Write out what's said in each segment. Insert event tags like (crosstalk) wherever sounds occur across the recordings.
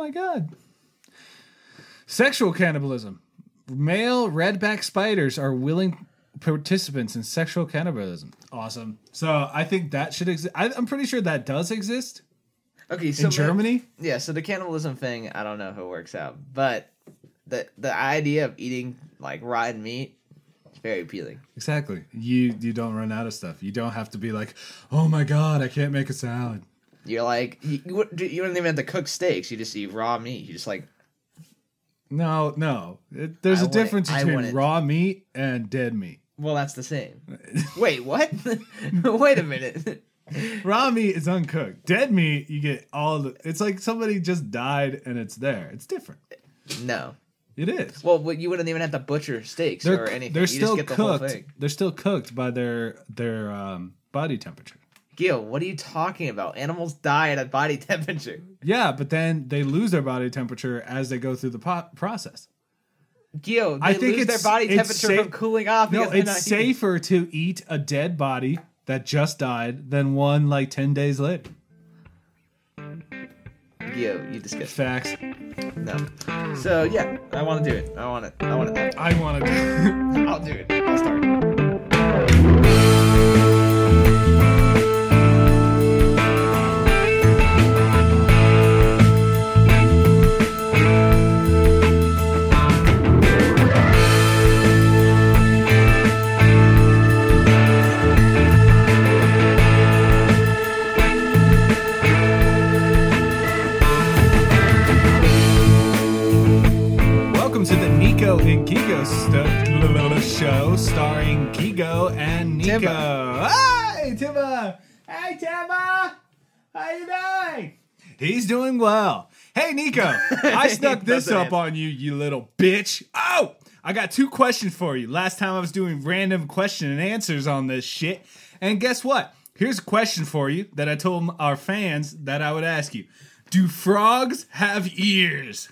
my god. Sexual cannibalism. Male redback spiders are willing participants in sexual cannibalism. Awesome. So I think that should exist. I'm pretty sure that does exist Okay, so in Germany. Yeah, so the cannibalism thing, I don't know if it works out, but the the idea of eating like rotten meat is very appealing. Exactly. You you don't run out of stuff. You don't have to be like, oh my god, I can't make a salad. You're like you, you, don't even have to cook steaks. You just eat raw meat. You just like No, no. It, there's I a difference between raw meat and dead meat. well, that's the same. (laughs) Wait, what? (laughs) Wait a minute. Raw meat is uncooked. Dead meat, you get all the. It's like somebody just died and it's there. It's different. No. It is. Well, but you wouldn't even have to butcher steaks They're or anything. they're you still just get the whole cooked. thing. They're still cooked by their their um, body temperature. Gil, what are you talking about? Animals die at a body (laughs) temperature. Yeah, but then they lose their body temperature as they go through the po- process. Gil, they I think lose it's- their body temperature safe- from cooling off. No, because it's not eating. safer to eat a dead body that just died than one like ten days later. Gil, you disgust. Facts. No. So yeah, I want to do it. I want it. I want it. I want to. Do it. (laughs) I'll do it. I'll start. Starring Guigo and Nico. Timba. Hey, Timba! Hey, Timba! How you doing? He's doing well. Hey, Nico, (laughs) I snuck this up answer. on you, you little bitch. Oh, I got two questions for you. Last time I was doing random question and answers on this shit, and guess what? Here's a question for you that I told our fans that I would ask you. Do frogs have ears?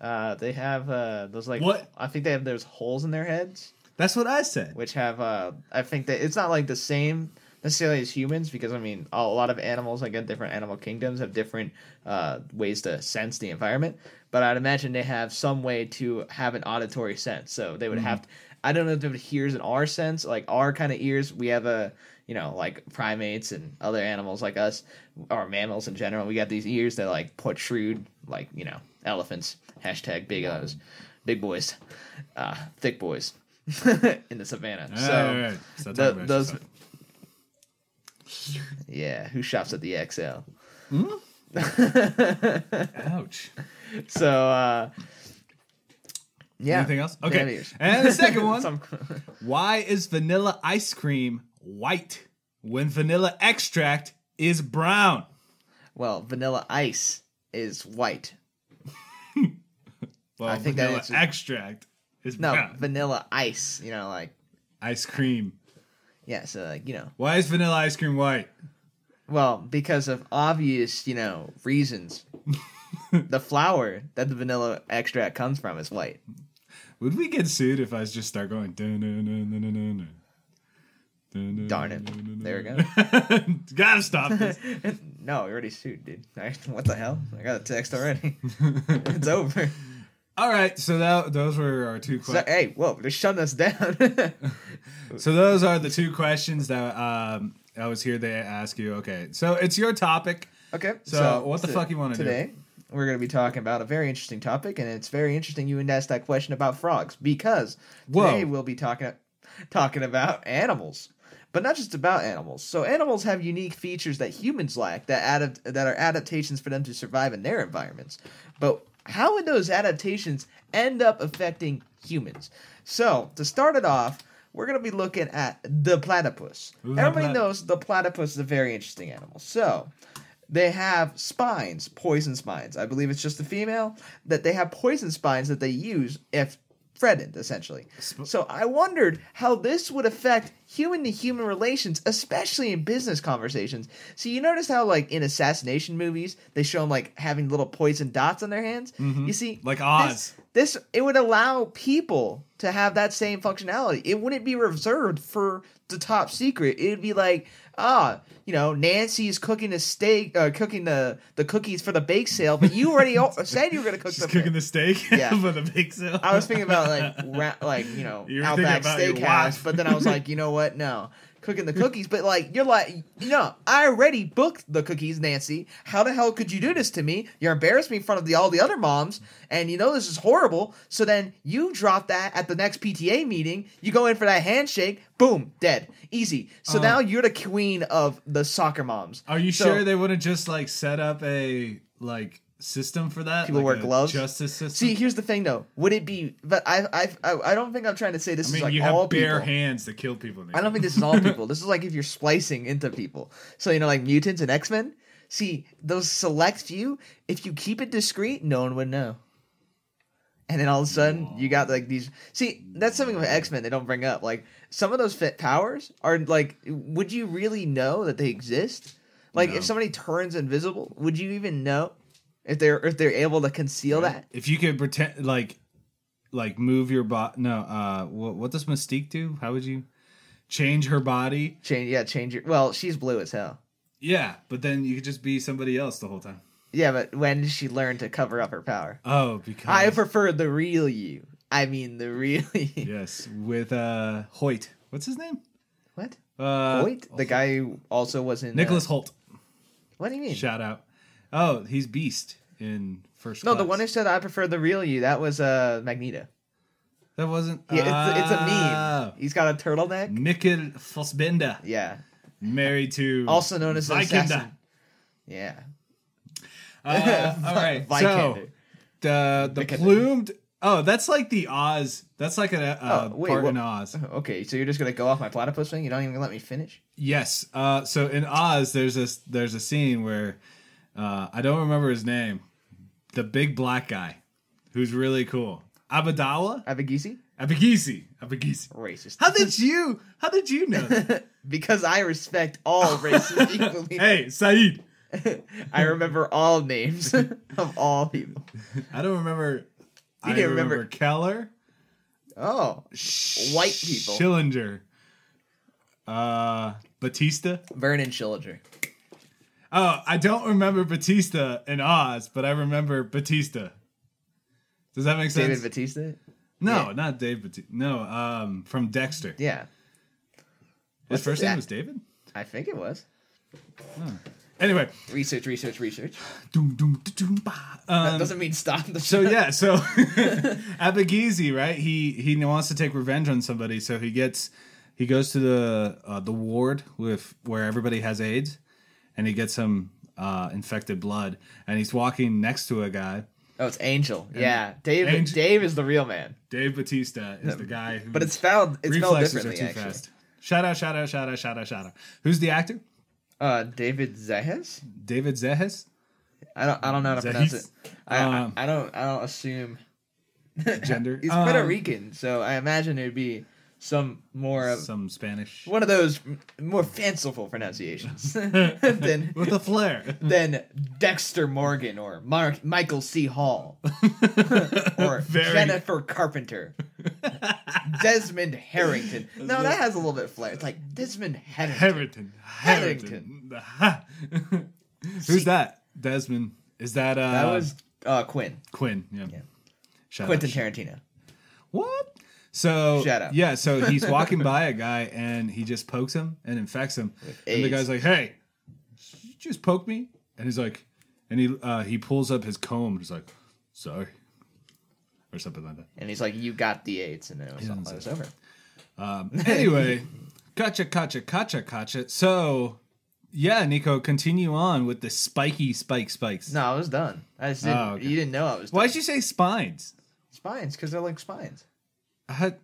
Uh, they have uh those like What? I think they have those holes in their heads, That's what I said. which have uh I think that it's not like the same necessarily as humans because I mean a lot of animals like in different animal kingdoms have different uh ways to sense the environment, but I'd imagine they have some way to have an auditory sense. So they would have to, I don't know if it hears in our sense, like our kind of ears. We have a you know like primates and other animals like us or mammals in general. We got these ears that like protrude like you know elephants. Hashtag big O's, big boys, uh, thick boys (laughs) in the savannah. All so right. So the- those yourself. yeah, who shops at the XL? (laughs) Ouch. So uh yeah. Anything else? Okay. And the second one. (laughs) Some- Why is vanilla ice cream white when vanilla extract is brown? well, vanilla ice is white. Well, I think that vanilla answers- extract it's no brown. vanilla ice. You know, like ice cream. Yeah, so like you know, why is vanilla ice cream white? Well, because of obvious, you know, reasons. the flour that the vanilla extract comes from is white. Would we get sued if I just start going? Darn it! There we go. gotta stop this. no, you already sued, dude. What the hell? I got a text already. it's over. All right, so that those were our two So, questions. hey, whoa, they're shutting us down. (laughs) So those are the two questions that um, I was here to ask you. Okay, so it's your topic. okay. So, what the fuck you wanna do? Today, we're going to be talking about a very interesting topic, and it's very interesting you asked that question about frogs because Whoa. today we'll be talking talking about animals. But not just about animals. So animals have unique features that humans lack that adapt that are adaptations for them to survive in their environments. But how would those adaptations end up affecting humans? So to start it off, we're gonna be looking at the platypus. The Everybody plat- knows the platypus is a very interesting animal. So they have spines, poison spines. I believe it's just the female that they have poison spines that they use if threatened, essentially. so I wondered how this would affect human to human relations, especially in business conversations. So you notice how, like in assassination movies, they show them like having little poison dots on their hands. You see, Like Oz. This, this it would allow people to have that same functionality. It wouldn't be reserved for the top secret. It would be like, ah, you know, Nancy's cooking the steak, uh, cooking the the cookies for the bake sale, but you already o- (laughs) said you were gonna cook She's the cooking the steak (laughs) Yeah. for the bake sale. I was thinking about like ra- like you (laughs) know You Outback Steakhouse, but then I was like, you know what? No, cooking the cookies. But like you're like, no, I already booked the cookies, Nancy. How the hell could you do this to me? You're embarrassing me in front of the all the other moms, and you know this is horrible. So then you drop that at the next PTA meeting. You go in for that handshake. Boom, dead, easy. So Oh. now you're the queen of the soccer moms. Are you So- sure they wouldn't just like set up a like system for that? People like wear gloves? Justice system. See, here's the thing, though. Would it be? But I, I, I, I don't think I'm trying to say this I mean, is like you all have bare people. hands to kill people. I don't think this is all (laughs) people. This is like if you're splicing into people. So you know, like mutants and X Men. See those select few. If you keep it discreet, no one would know. And then all of a sudden, you got like these. See, that's something with X Men they don't bring up. Like some of those fit powers are like, would you really know that they exist? Like No. if somebody turns invisible, would you even know if they're if they're able to conceal that? If you could pretend like like move your body. No, uh, what what does Mystique do? How would you change her body? Change, yeah, change your. Well, she's blue as hell. Yeah, but then you could just be somebody else the whole time. Yeah, but when did she learn to cover up her power? Oh, because I prefer the real you. I mean the real (laughs) you. yes with uh Hoyt. What's his name? What? Uh, Hoyt? The guy who also was in. Nicholas Uh, Hoult. what do you mean? Shout out. Oh, he's Beast in first. no, the one who said I prefer the real you. That was uh Magneto. that wasn't. Yeah, it's, it's a Ah, meme. He's got a turtleneck. Michael Fassbender, Yeah. married to Also known as an Vikander. Yeah. Uh, (laughs) all right, so the the Vikander. plumed. Oh, that's like the Oz. That's like a uh, Oh, wait, part what- in Oz. (laughs) Okay, so you're just gonna go off my platypus thing? You don't even let me finish? Yes. Uh, so in Oz, there's this there's a scene where uh, I don't remember his name. The big black guy, who's really cool. Abadawa, Abigisi? Abigisi, Abigisi. Racist. How did you? How did you know? that? (laughs) because I respect all (laughs) races equally. hey, Saeed. (laughs) I remember all names of all people. I don't remember. I didn't remember, remember- Keller, Oh, White people. Schillinger, uh, Batista. Vernon Schillinger. Oh, I don't remember Batista in Oz, but I remember Batista. Does that make sense? David Batista? no, yeah. not Dave Batista. No, um, from Dexter. Yeah, His What's first his name was David. I think it was. Anyway, Research, research, research. doom, doom, doom, ba. That Um, doesn't mean stop the show. so yeah, so (laughs) (laughs) Abigizi, right? He he wants to take revenge on somebody, so he gets he goes to the uh, the ward with where everybody has AIDS, and he gets some uh, infected blood, and he's walking next to a guy. Oh, it's Angel. Yeah, Dave. Angel- Dave is the real man, Dave Batista is the guy who, but it's spelled. It's spelled are differently. too Actually, fast. Shout out! Shout out! Shout out! Shout out! Shout out! Who's the actor? uh, David Zayas. David Zayas. I don't. I don't know how to pronounce it. I, Um, I, I don't. I don't assume. (laughs) Gender. He's Um, Puerto Rican, so I imagine it'd be some more of Some Spanish one of those more fanciful pronunciations (laughs) than with a flair. than Dexter Morgan or Mark, Michael C. Hall (laughs) or Very- Jennifer Carpenter, Desmond Harrington. No, that has a little bit of flair. It's like Desmond Harrington. Harrington. Harrington. (laughs) Who's that? Desmond. Is that uh That was uh, Quinn, Quinn? Yeah. Yeah. Quentin. Tarantino. What? So yeah, so he's (laughs) walking by a guy and he just pokes him and infects him. And the guy's like, "Hey, you just poke me?" And he's like, and he uh, he pulls up his comb. He's like, "Sorry," or something like that. And he's like, "You got the AIDS," and then it was, all, it was over. Um, anyway, (laughs) gotcha, gotcha, gotcha, gotcha. So, yeah, Nico, continue on with the spiky spike spikes. No, I was done. I just didn't. Oh, okay. You didn't know I was. Done. Why'd you say spines? spines? Because they're like spines. I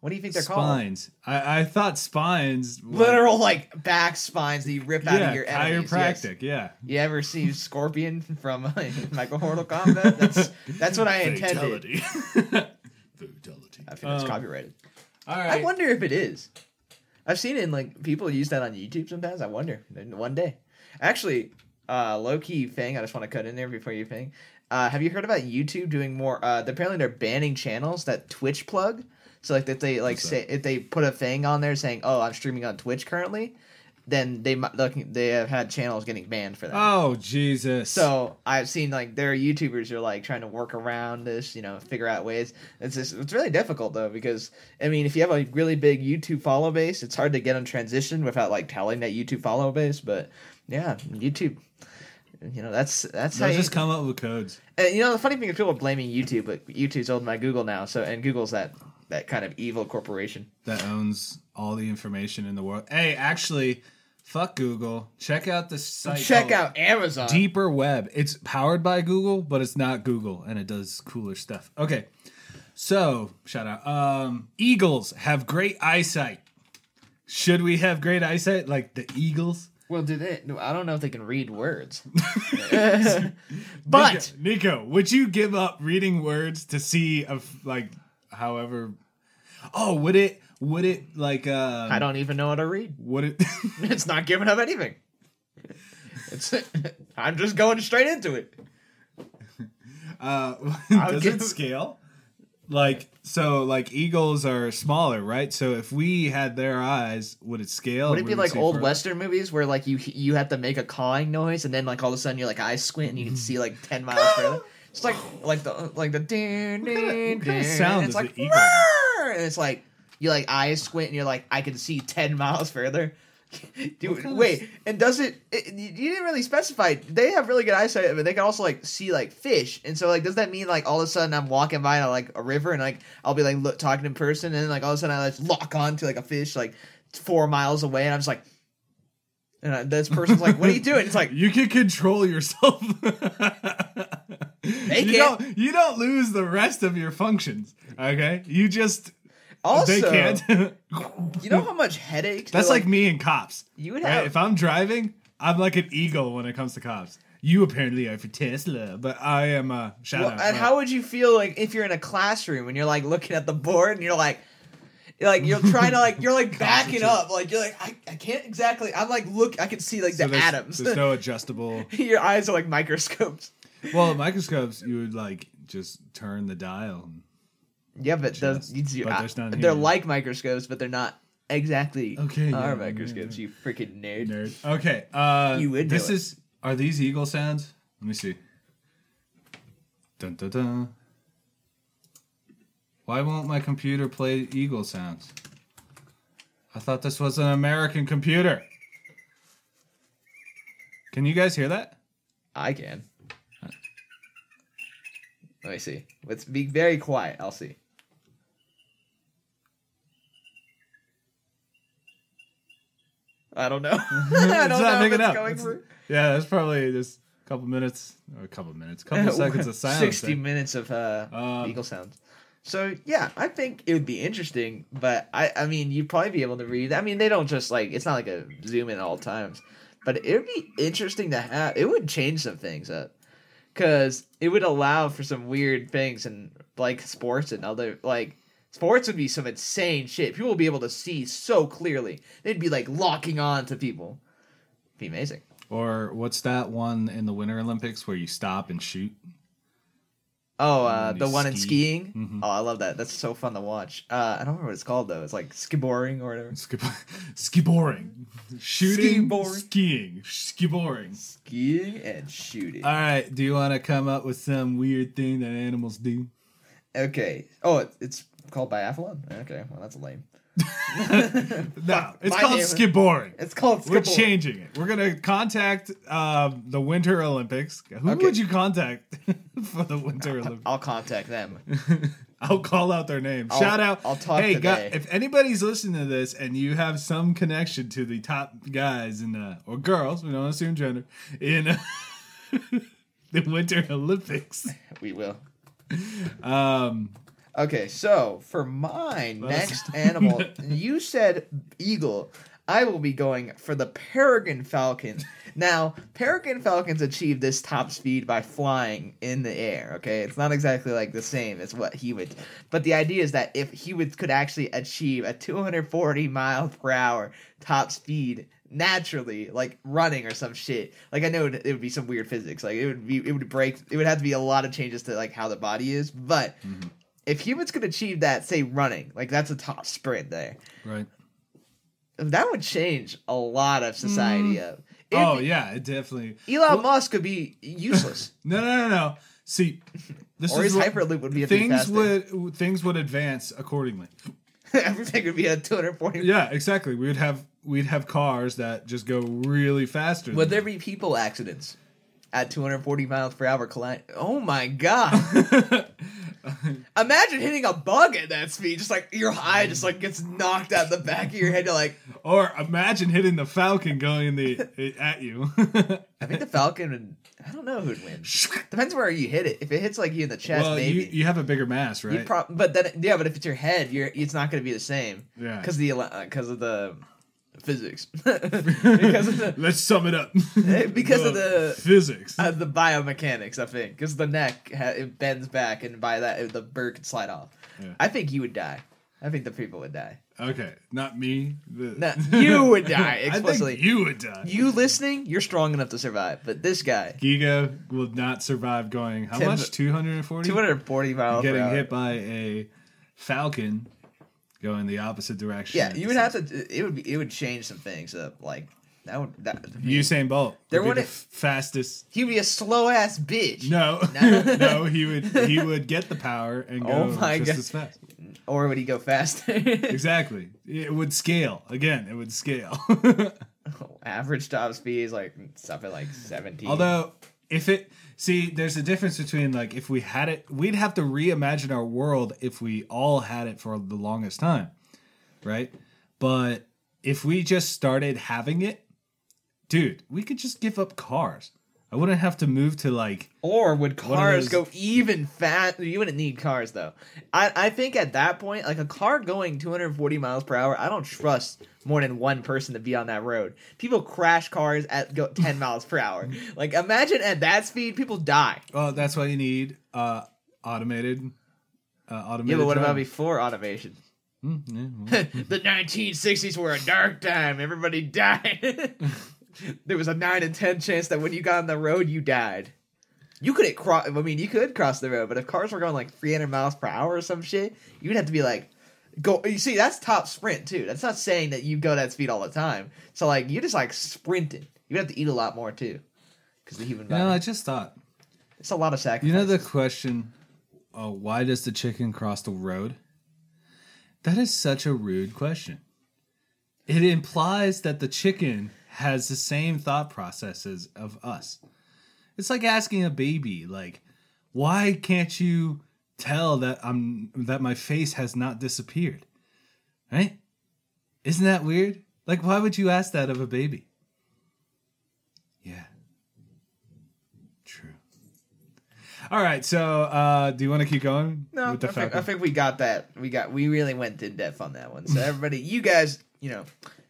What do you think they're called? spines. I, I thought spines. were- Literal like back spines that you rip out of your enemies. yes. chiropractic. Yeah. You ever see Scorpion from uh, (laughs) Michael Mortal Kombat? That's that's what I (laughs) intended. Fatality. (laughs) I think it's Um, copyrighted. All I wonder if it is. I've seen it in like people use that on YouTube sometimes. I wonder one day. Actually, uh, low key thing. I just want to cut in there before you thing. Uh, have you heard about YouTube doing more? Uh, apparently, they're banning channels that Twitch plug. So like if they like What's say if they put a thing on there saying, "Oh, I'm streaming on Twitch currently," then they they have had channels getting banned for that. Oh Jesus! So I've seen like there are YouTubers who are like trying to work around this, you know, figure out ways. It's just it's really difficult though because I mean if you have a really big YouTube follow base, it's hard to get them transitioned without like telling that YouTube follow base. But yeah, YouTube, you know that's that's how they'll you, just come up with codes. and, you know the funny thing is people are blaming YouTube, but YouTube's owned by Google now. So and Google's that that kind of evil corporation. that owns all the information in the world. Hey, actually, fuck Google. Check out the site. Check out Amazon. Deeper Web. It's powered by Google, but it's not Google, and it does cooler stuff. Okay, so shout out. Um, eagles have great eyesight. Should we have great eyesight like the eagles? Well, do they? no, I don't know if they can read words. (laughs) (laughs) but Nico, Nico, would you give up reading words to see if like however? Oh, would it? Would it like? Uh, I don't even know how to read. Would it? (laughs) It's not giving up anything. It's I'm just going straight into it. Uh, does give- it scale? Like so, like eagles are smaller, right? So if we had their eyes, would it scale? Would it be like old further? western movies where like you you have to make a cawing noise and then like all of a sudden you're like eyes squint and you can mm-hmm. see like ten miles further? It's like like the like the din, what kind of- din, what kind of sound it's like the eagle and it's like you like eyes squint and you're like I can see ten miles further. (laughs) Dude, wait, and does it, it? You didn't really specify. They have really good eyesight, but they can also like see like fish. And so like, does that mean like all of a sudden I'm walking by like a river and like I'll be like look, talking in person and like all of a sudden I like lock on to like a fish like four miles away and I'm just like, and I, this person's like, "What are you doing?" It's like, (laughs) You can control yourself. (laughs) You don't. You don't lose the rest of your functions. Okay, you just also, they can't. (laughs) you know how much headache? That's to, like, me and cops. You would right? have If I'm driving, I'm like an eagle when it comes to cops. You apparently are for Tesla, but I am a shout Well, out. and uh, how would you feel like if you're in a classroom and you're like looking at the board and you're like, like you're trying to like you're like (laughs) backing up, like you're like I, I can't exactly. I'm like look, I can see like so the there's, atoms. There's no (laughs) adjustable. Your eyes are like microscopes. Well, microscopes, you would like just turn the dial. Yeah, but those Just- these you, but none they're here. like microscopes, but they're not exactly Okay, our yeah, microscopes. yeah, You freaking nerd. Nerd. Okay. Uh, You would This is. Are these eagle sounds? Let me see. Dun dun dun. Why won't my computer play eagle sounds? I thought this was an American computer. Can you guys hear that? I can. Let me see. Let's be very quiet. I'll see. I don't know. (laughs) (laughs) I don't know if it's going for Yeah, that's probably just a couple minutes or a couple minutes, couple (laughs) seconds of silence. Sixty there. minutes of uh, Um, eagle sounds. So yeah, I think it would be interesting, but I I mean you'd probably be able to read. I mean they don't just like it's not like a zoom in at all times, but it would be interesting to have. It would change some things up because it would allow for some weird things and like sports and other like sports would be some insane shit. People would be able to see so clearly. They'd be like locking on to people. be amazing. Or what's that one in the Winter Olympics where you stop and shoot? Oh, uh, the one in ski. skiing. Mhm. Oh, I love that. That's so fun to watch. Uh, I don't remember what it's called though. It's like skiboring or whatever. Skip, (laughs) skiboring, shooting, Skiboring. skiing, skiboring. Skiing and shooting. All right, do you want to come up with some weird thing that animals do? okay. Oh, it's called biathlon. Okay, well that's lame. (laughs) No, (laughs) it's My called name- skiboring. It's called We're changing it. We're gonna contact um, the Winter Olympics. Who Okay. would you contact (laughs) for the Winter Olympics? I'll contact them. I'll call out their name. I'll- Shout out. I'll talk Hey, today. if anybody's listening to this and you have some connection to the top guys in uh, or girls, we don't assume gender in uh, the Winter Olympics. We will. Um, Okay, so for my Well, next (laughs) animal, you said eagle. I will be going for the peregrine falcon. Now, peregrine falcons achieve this top speed by flying in the air. Okay, it's not exactly like the same as what he would, but the idea is that if he would could actually achieve a 240 mile per hour top speed naturally, like running or some shit. Like I know it, it would be some weird physics. Like it would be, it would break. It would have to be a lot of changes to like how the body is, but mm-hmm. If humans could achieve that, say running, like that's a top sprint there. right. that would change a lot of society mm. up. It'd oh be- yeah, it definitely. Elon Well- Musk could be useless, (laughs) No, no, no, no. See, (laughs) this or is his Hyperloop would be a things would things would advance accordingly. (laughs) Everything would be at 240. Yeah, exactly. We'd have we'd have cars that just go really faster. Would there be people accidents at 240 miles per hour collide? Oh my god! (laughs) Imagine hitting a bug at that speed, just like your eye just like gets knocked out the back of your head. You're like, (laughs) or imagine hitting the Falcon going in the at you. I think the Falcon would. I don't know who'd win. (laughs) Depends where you hit it. If it hits like you in the chest, well, maybe. you you have a bigger mass, You right? prob- but then yeah, but if it's your head, you're it's not going to be the same. Yeah. Because the because of the physics. (laughs) because of the (laughs) Let's sum it up. because of the- physics. uh, the biomechanics, I think, because the neck ha- it bends back, and by that it- the bird can slide off. Yeah. I think you would die. I think the people would die. okay, not me. The- No, you would die (laughs) I explicitly. think you would die. You listening, you're strong enough to survive, but this guy, Giga will not survive going how much? Two hundred and forty. 240 miles Getting hit by a Falcon going the opposite direction. Yeah, you would have to. It would be. It would change some things up. Like that would. That, Usain Bolt. There would be the f- fastest. He'd be a slow ass bitch. No, No. (laughs) no, he would he would get the power and oh go Oh my just God. as fast. Or would he go faster? (laughs) Exactly, it would scale again. It would scale. (laughs) Average top speed is like something like 17. Although, if it see, there's a difference between like if we had it, we'd have to reimagine our world if we all had it for the longest time, right? But if we just started having it, dude, we could just give up cars. I wouldn't have to move to like Or would cars those- go even fast? You wouldn't need cars though. I, I think at that point, like a car going 240 miles per hour, I don't trust more than one person to be on that road. People crash cars at go (laughs) 10 miles per hour. Like imagine at that speed, people die. Well, that's why you need uh automated. Uh, Yeah, but what about before automation? Hmm, (laughs) the 1960s were a dark time. Everybody died. (laughs) there was a 9 in 10 chance that when you got on the road, you died. You couldn't cross. I mean, you could cross the road, but if cars were going like 300 miles per hour or some shit, you'd have to be like, go. You see, that's top sprint too. That's not saying that you go that speed all the time. So like, you're just like sprinting. You'd have to eat a lot more too, because the human you body. know, I just thought. it's a lot of sacrifice. You know the question, oh, why does the chicken cross the road? That is such a rude question. It implies that the chicken has the same thought processes of us. It's like asking a baby, like, why can't you tell that I'm that my face has not disappeared? Right? Isn't that weird? Like, why would you ask that of a baby? Yeah. True. All right, so uh, do you want to keep going No, I think, I think we got that. We got. We really went in depth on that one. So (laughs) everybody, you guys, you know,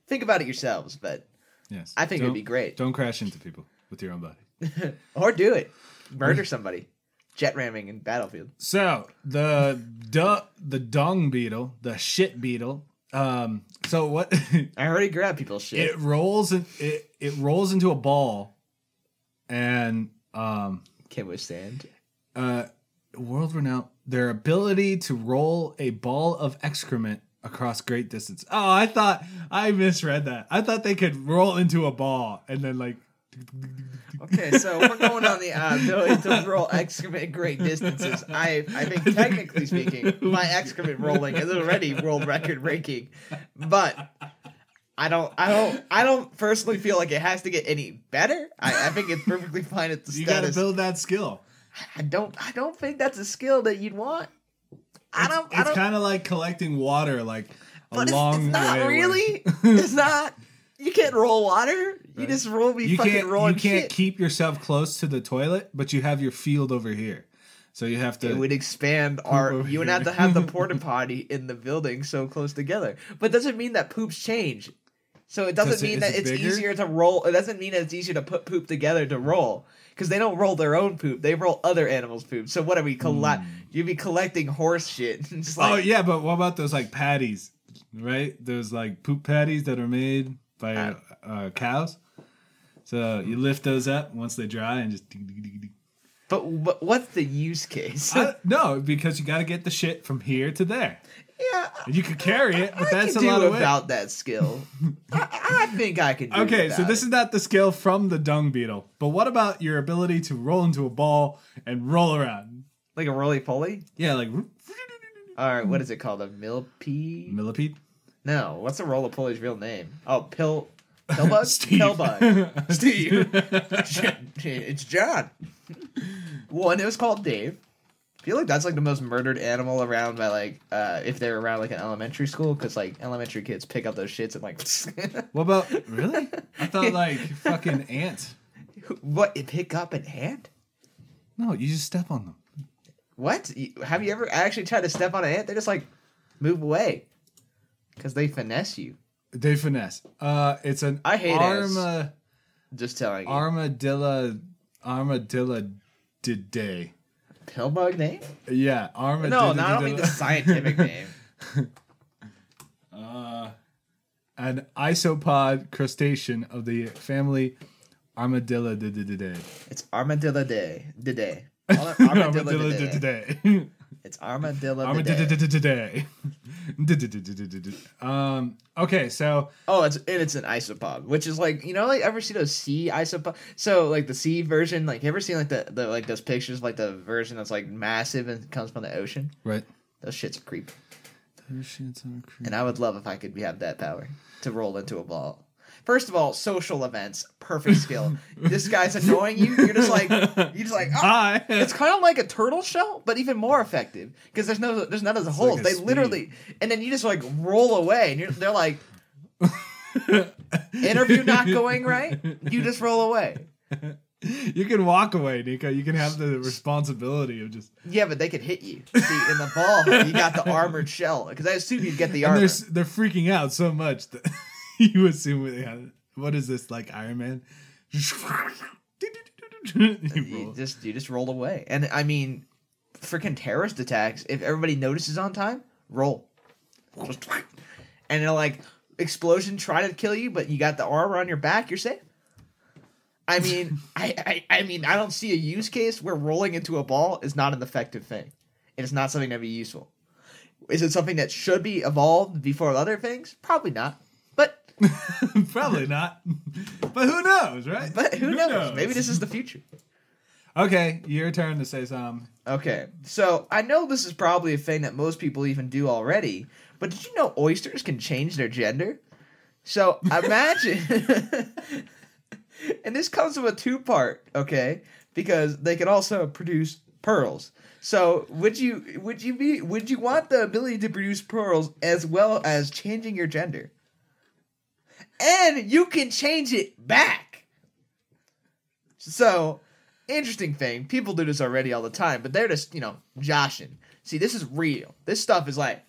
think about it yourselves. But yes, I think it'd be great. Don't crash into people with your own body. (laughs) or do it. Murder somebody. Jet ramming in Battlefield. So the du- the dung beetle, the shit beetle. Um, so what? (laughs) I already grabbed people's shit. it rolls in, it it rolls into a ball, and um, Can withstand. uh, world renowned their ability to roll a ball of excrement across great distance. Oh, I thought I misread that. I thought they could roll into a ball and then like. Okay, so we're going on the uh, ability to roll excrement great distances. I I think technically speaking, my excrement rolling is already world record breaking, but I don't I don't I don't personally feel like it has to get any better. I, I think it's perfectly fine at the You got to build that skill. I don't I don't think that's a skill that you'd want. I don't I It's kind of like collecting water, like a but it's, long it's not way. really. (laughs) it's not. You can't roll water. You just roll me you fucking can't rolling you can't shit. keep yourself close to the toilet, but you have your field over here, so you have to. it would expand our. You would have to have the (laughs) porta potty in the building so close together. But doesn't mean that poops change. So it doesn't Does it- mean is that it it's bigger? easier to roll. It doesn't mean that it's easier to put poop together to roll because they don't roll their own poop. They roll other animals' poop. So what are we collect? You'd be collecting horse shit. (laughs) Just Hmm. oh yeah, but what about those like patties, right? Those like poop patties that are made by uh, uh, cows. So you lift those up once they dry and just. but, but what's the use case? I- (laughs) no, because you got to get the shit from here to there. Yeah, you could carry it, but I that's a lot do of weight. without that skill. (laughs) I, I think I could. Okay, so this it. is not the skill from the dung beetle, but what about your ability to roll into a ball and roll around? like a roly poly. Yeah, like All right, what is it called? A millipede? millipede. No, what's a roly poly's real name? Oh, pill. Pillbug? (laughs) Steve. Pillbug. (laughs) Steve. it's John. One, it was called Dave. I feel like that's like the most murdered animal around by like uh if they're around like an elementary school because like elementary kids pick up those shits and like (laughs) What about really? I thought like (laughs) fucking ants. what it pick up an ant? No, you just step on them. What? Have you ever actually tried to step on an ant? They just like move away because they finesse you. They finesse. Uh, it's an I hate ants. arma, Just telling you. armadillo, armadillo day. Pillbug name? Yeah, armadillo. No, no, I don't mean the scientific (laughs) name. Uh, an isopod crustacean of the family Armadillo. It's Armadillo Day. Day. (laughs) Armadillo Day. Day. It's Armadillo Armadillo Day. day. (laughs) Um. Okay, so Oh, it's and it's an isopod, which is like you know, like ever see those sea isopod? So like the sea version, like you ever seen like the, the like those pictures, of, like the version that's like massive and comes from the ocean? right. Those shits are creep. Oceans are creepy. And I would love if I could have that power to roll into a ball. First of all, social events, perfect skill. this guy's annoying you. You're just like you're just like oh. Hi. It's kind of like a turtle shell, but even more effective because there's no there's none of the holes. like they speed. literally and then you just like roll away and you're, they're like interview not going right. You just roll away. you can walk away, Nico. You can have the responsibility of just. Yeah, but they could hit you. See, in the ball, you got the armored shell because I assume you'd get the And armor. they're they're freaking out so much that (laughs) (laughs) you assume they have. What is this like Iron Man? (laughs) You You just you just roll away, and I mean, freaking terrorist attacks. If everybody notices on time, roll. And they're like explosion try to kill you, but you got the armor on your back. You're safe. I mean, (laughs) I, I I mean, I don't see a use case where rolling into a ball is not an effective thing. It is not something that would be useful. Is it something that should be evolved before other things? Probably not. (laughs) Probably not. But who knows, right? but who, knows? Maybe this is the future. Okay, your turn to say something. Okay, so I know this is probably a thing that most people even do already, but did you know oysters can change their gender? So (laughs) imagine, (laughs) and this comes with a two part, okay, because they can also produce pearls. So would you would you be would you want the ability to produce pearls as well as changing your gender? And you can change it back. So interesting thing. People do this already all the time, but they're just, you know, joshing. See, this is real. This stuff is like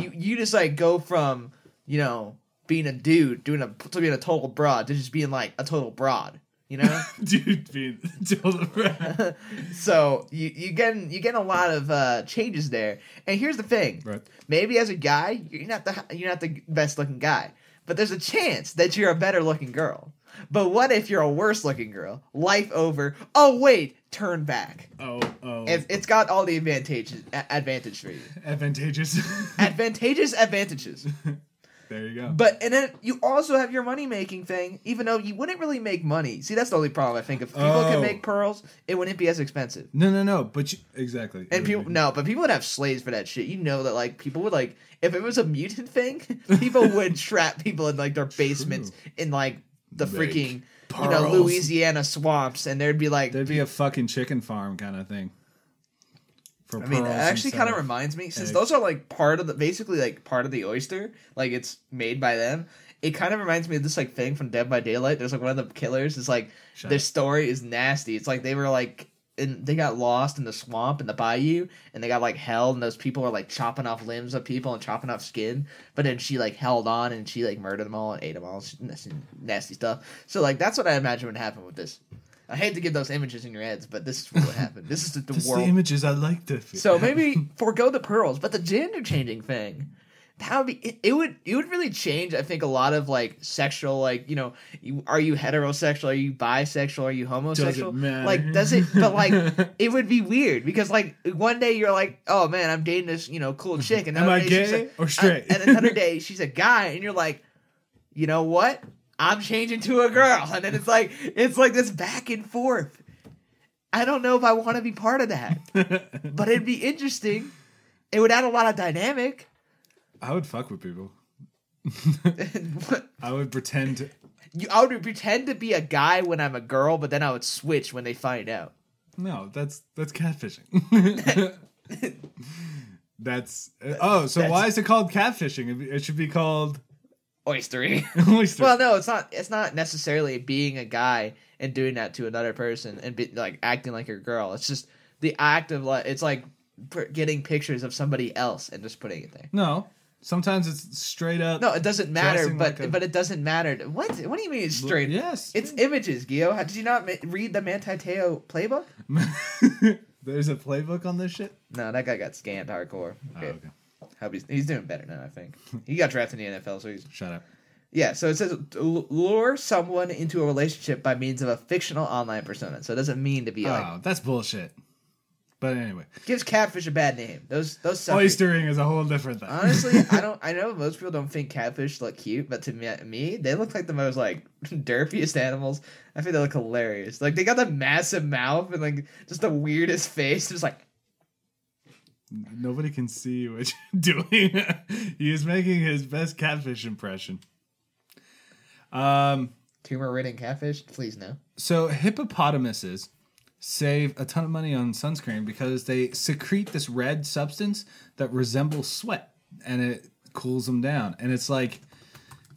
you you just like go from, you know, being a dude, doing a to being a total broad to just being like a total broad. You know? (laughs) Dude, being (laughs) told (laughs) so you you getting you getting a lot of uh changes there. And here's the thing. Right. Maybe as a guy, you're not the you're not the best looking guy. But there's a chance that you're a better looking girl. But what if you're a worse looking girl? Life over. Oh wait, turn back. Oh, oh. It, it's got all the advantages a- advantage for you. (laughs) advantageous. Advantageous advantages. (laughs) there you go. But and then you also have your money making thing, even though you wouldn't really make money. See, that's the only problem I think. If people Oh. can make pearls, it wouldn't be as expensive. no, no, no. But you, exactly. And people no, but people would have slaves for that shit. You know that like people would like if it was a mutant thing, (laughs) people would trap people in like their basements in like the Make freaking you know. Louisiana swamps, and there'd be like There'd be a fucking chicken farm kind of thing. I mean, it actually kind of reminds me since eggs. those are like part of the basically like part of the oyster, like it's made by them. It kind of reminds me of this like thing from Dead by Daylight. There's like one of the killers is like Shut their up. story is nasty. It's like they were like and they got lost in the swamp in the bayou and they got like held and those people were like chopping off limbs of people and chopping off skin but then she like held on and she like murdered them all and ate them all nasty, nasty stuff so like that's what i imagine would happen with this i hate to get those images in your heads but this is what happened. this is the, the Just world the images I like to. so maybe (laughs) forego the pearls, but the gender changing thing. that would be it, it would it would really change i think a lot of like sexual like you know you, are you heterosexual are you bisexual are you homosexual Doesn't matter. like does it but like (laughs) it would be weird because like one day you're like oh man i'm dating this you know cool chick and Am I gay or uh, straight? and another (laughs) day she's a guy and you're like you know what i'm changing to a girl and then it's like it's like this back and forth i don't know if i want to be part of that (laughs) but it'd be interesting it would add a lot of dynamic I would fuck with people. (laughs) I would pretend. To, You, I would pretend to be a guy when I'm a girl, but then I would switch when they find out. no, that's that's catfishing. (laughs) that's oh, so That's- why is it called catfishing? It should be called Oystery. (laughs) oyster. well, no, it's not. It's not necessarily being a guy and doing that to another person and be, like acting like a girl. It's just the act of like it's like getting pictures of somebody else and just putting it there. no, sometimes it's straight up. No, it doesn't matter. But like a- but it doesn't matter. What What do you mean it's straight? Yes, It's images, Gio. How- Did you not ma- read the Manti Teo playbook? (laughs) There's a playbook on this shit. No, that guy got scanned hardcore. Oh, Okay. Hope he's, he's doing better now. I think (laughs) he got drafted in the NFL, so he's Shut up. Yeah, so it says lure someone into a relationship by means of a fictional online persona. So it doesn't mean to be like Oh, that's bullshit. But anyway, gives catfish a bad name. Those those suckers. oystering is a whole different thing. Honestly, (laughs) I don't. I know most people don't think catfish look cute, but to me, me, they look like the most like (laughs) derpiest animals. I think they look hilarious. Like they got the massive mouth and like just the weirdest face. Just like Nobody can see what you're (laughs) doing. he is making his best catfish impression. Um, tumor ridden catfish. Please no. so hippopotamuses save a ton of money on sunscreen because they secrete this red substance that resembles sweat and it cools them down. And it's like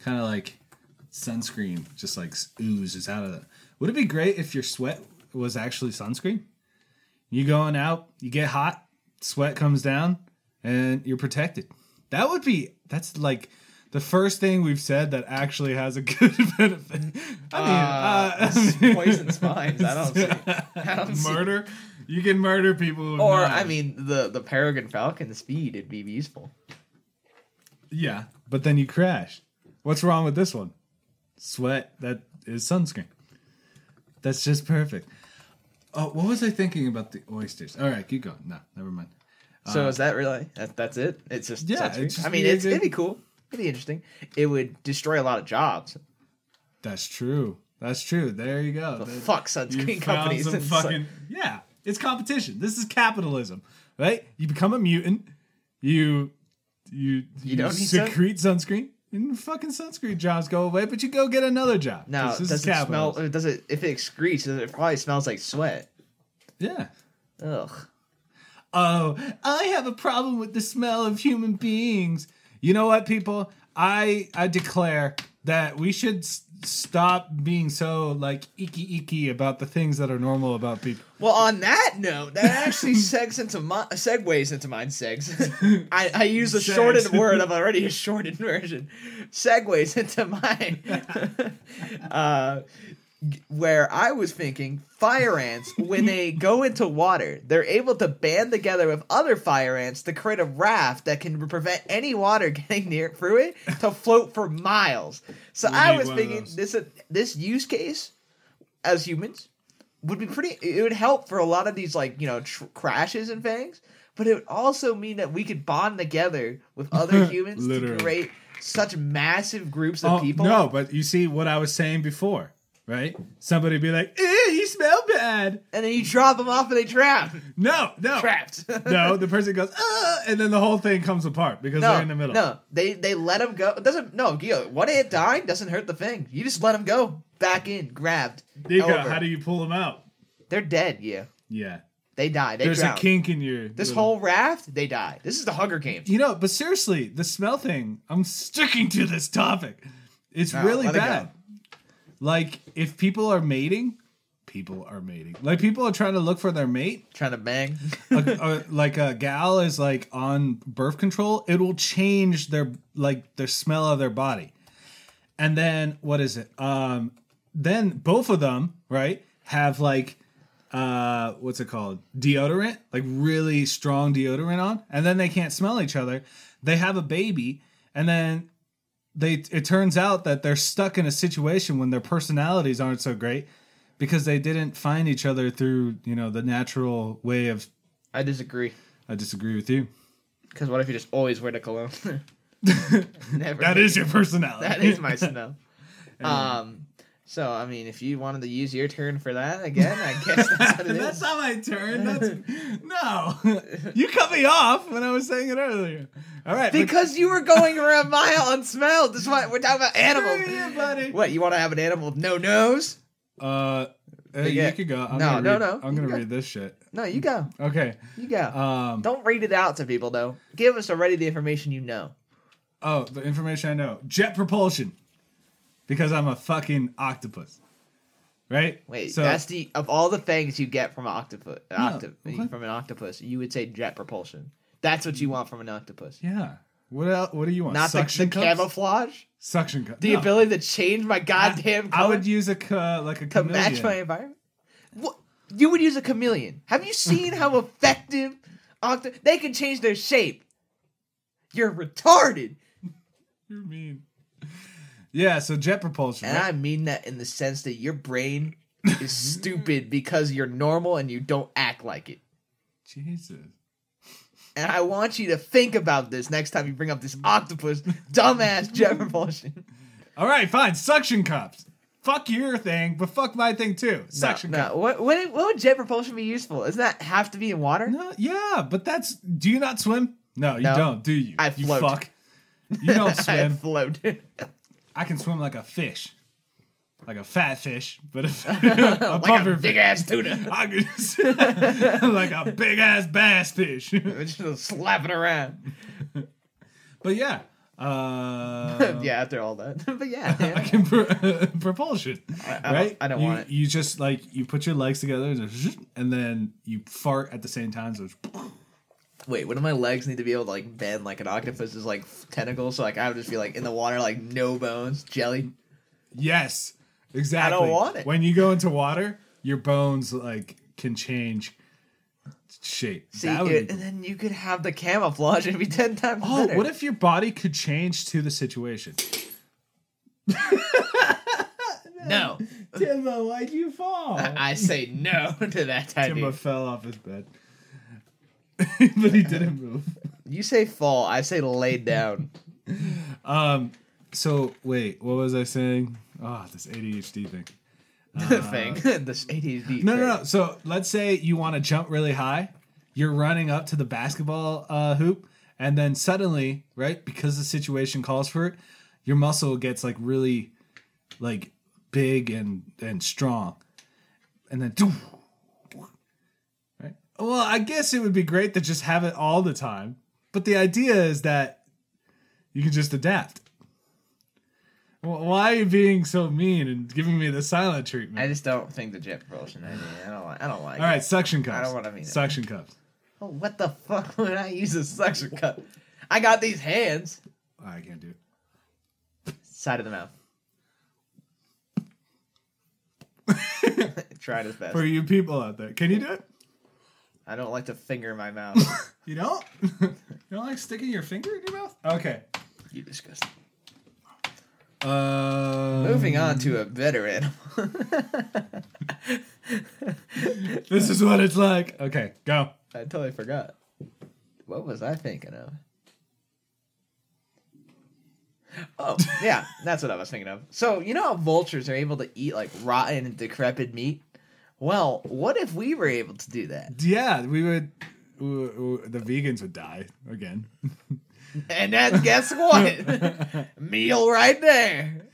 kind of like sunscreen just like oozes out of it. Would it be great if your sweat was actually sunscreen? You going out, you get hot, sweat comes down, and you're protected. That would be that's like the first thing we've said that actually has a (laughs) good benefit. I mean, Uh, uh, I mean- poison spines. I don't see. I don't see. murder. You can murder people. Or knives. I mean, the the peregrine falcon speed It'd be useful. yeah, but then you crash. What's wrong with this one? Sweat that is sunscreen. That's just perfect. Oh, what was I thinking about the oysters? All right, keep going. No, never mind. So uh, is that really that, that's it? It's just Yeah, it's just I mean, it's, it'd be cool. It'd be interesting. It would destroy a lot of jobs. That's true. That's true. There you go. The fuck sunscreen companies. some and fucking yeah. It's competition. This is capitalism, right? You become a mutant. You you you, don't need sun- secrete sunscreen, and fucking sunscreen jobs go away. But you go get another job. now, this does is it smell? does it? If it excretes, it probably smells like sweat. Yeah. Ugh. Oh, I have a problem with the smell of human beings. You know what, people? I I declare that we should s- stop being so like icky icky about the things that are normal about people. Well, on that note, that actually (laughs) segs into my segues into mine. Segs. (laughs) I, I use a Segs. shortened word of already a shortened version. Segues into mine. (laughs) uh, where I was thinking, fire ants when they (laughs) go into water, they're able to band together with other fire ants to create a raft that can prevent any water (laughs) getting near through it to (laughs) float for miles. So We I was thinking this uh, this use case as humans would be pretty it would help for a lot of these like you know tr- crashes and things but it would also mean that we could bond together with other humans to create such massive groups of Oh, people. no, but you see what I was saying before, right? Somebody be like, "Eh, you smell bad." and then you drop them off and they trap No, no, trapped (laughs) no. The person goes, "Uh," and then the whole thing comes apart because no they're in the middle. no they they let them go it doesn't no Gio, one hit dying doesn't hurt the thing you just let them go back in grabbed Nico, how do you pull them out? they're dead yeah Yeah, they die they there's drown. a kink in your. this little- whole raft they die this is the hunger games You know, but seriously, the smell thing, I'm sticking to this topic. It's No, really it bad. Like, if people are mating, people are mating. Like, people are trying to look for their mate. trying to bang (laughs) a- like a gal is like on birth control, it will change their like their smell of their body. And then what is it? Um, then both of them, right, have like uh what's it called deodorant like really strong deodorant on and then they can't smell each other they have a baby and then they it turns out that they're stuck in a situation when their personalities aren't so great because they didn't find each other through you know the natural way of. I disagree. I disagree with you. Because what if you just always wear the cologne? (laughs) Never. That is your personality. That is my smell. (laughs) um. So I mean, if you wanted to use your turn for that again, I guess that's what it (laughs) That's is. not my turn. That's (laughs) no. (laughs) You cut me off when I was saying it earlier. All right, but- Because you were going for a mile on smell. That's why we're talking about animals. You, buddy. What you want to have an animal with no nose? Uh, hey, Yeah. you could go. I'm No, no, read, no. I'm gonna go. read this shit. No, you go. Okay. You go. Um. Don't read it out to people though. Give us already the information you know. Oh, the information I know: jet propulsion, because I'm a fucking octopus. Right. Wait, So that's the of all the things you get from an octopus, octo- what? from an octopus, you would say jet propulsion. That's what you want from an octopus. yeah. What else? What do you want? Not the, Suction the cups? camouflage, Suction the No. ability to change my goddamn I, I would use a ca- like a to match my environment. What you would use a chameleon? Have you seen how (laughs) effective octo? They can change their shape. You're retarded, (laughs) You're mean. Yeah. So jet propulsion. and right? I mean that in the sense that your brain is (laughs) stupid because you're normal and you don't act like it. Jesus. And I want you to think about this next time you bring up this octopus dumbass jet (laughs) propulsion. All right, fine. Suction cups. Fuck your thing, but fuck my thing too. Suction no, cup. no. What, what what would jet propulsion be useful? Doesn't that have to be in water? No, yeah, but that's. Do you not swim? No, you No. don't. Do you? I You float. fuck. You don't (laughs) swim. I float. I can swim like a fish, like a fat fish, but a, (laughs) a like a big ass tuna. (laughs) I can just- (laughs) like a big ass bass fish. Just slap it around. but yeah, uh, yeah, after all that. but yeah, I yeah. can pro- propulsion, I don't- right? I don't you, want it. You just like you put your legs together, and and then you fart at the same time. So it's- Wait, wouldn't my legs need to be able to like bend like an octopus's like tentacles? So like I would just be like in the water, like no bones, jelly. yes, exactly. I don't want it. When you go into water, your bones like can change shape. See, That would it- be and then you could have the camouflage and be ten times Oh, better. what if your body could change to the situation? (laughs) no? Timbo, why'd you fall? I say no (laughs) to that Timbo fell off his bed. (laughs) but he didn't move. You say fall, I say lay down. (laughs) Um so wait, what was I saying? Oh, this ADHD thing. (laughs) The thing, this ADHD. No, no, no. So let's say you want to jump really high. You're running up to the basketball uh, hoop, and then suddenly, right, because the situation calls for it, your muscle gets like really, like big and and strong, and then. Well, I guess it would be great to just have it all the time, but the idea is that you can just adapt. Why are you being so mean and giving me the silent treatment? I just don't think the jet propulsion idea. I don't like. I don't like. All it. suction cups. I don't wanna mean it. suction cups. Oh, what the fuck (laughs) would I use a suction cup? I got these hands. I can't do it. Side of the mouth. (laughs) (laughs) Tried his best. For you people out there, can you do it? I don't like to finger my mouth. (laughs) You don't? (laughs) you don't like sticking your finger in your mouth? Okay. you disgusting. Uh, Moving on to a better animal. (laughs) This is what it's like. Okay, go. I totally forgot. What was I thinking of? Oh, yeah, that's what I was thinking of. So, you know how vultures are able to eat like rotten and decrepit meat? Well, what if we were able to do that? Yeah, we would. The vegans would die again. (laughs) And then guess what? (laughs) Meal right there.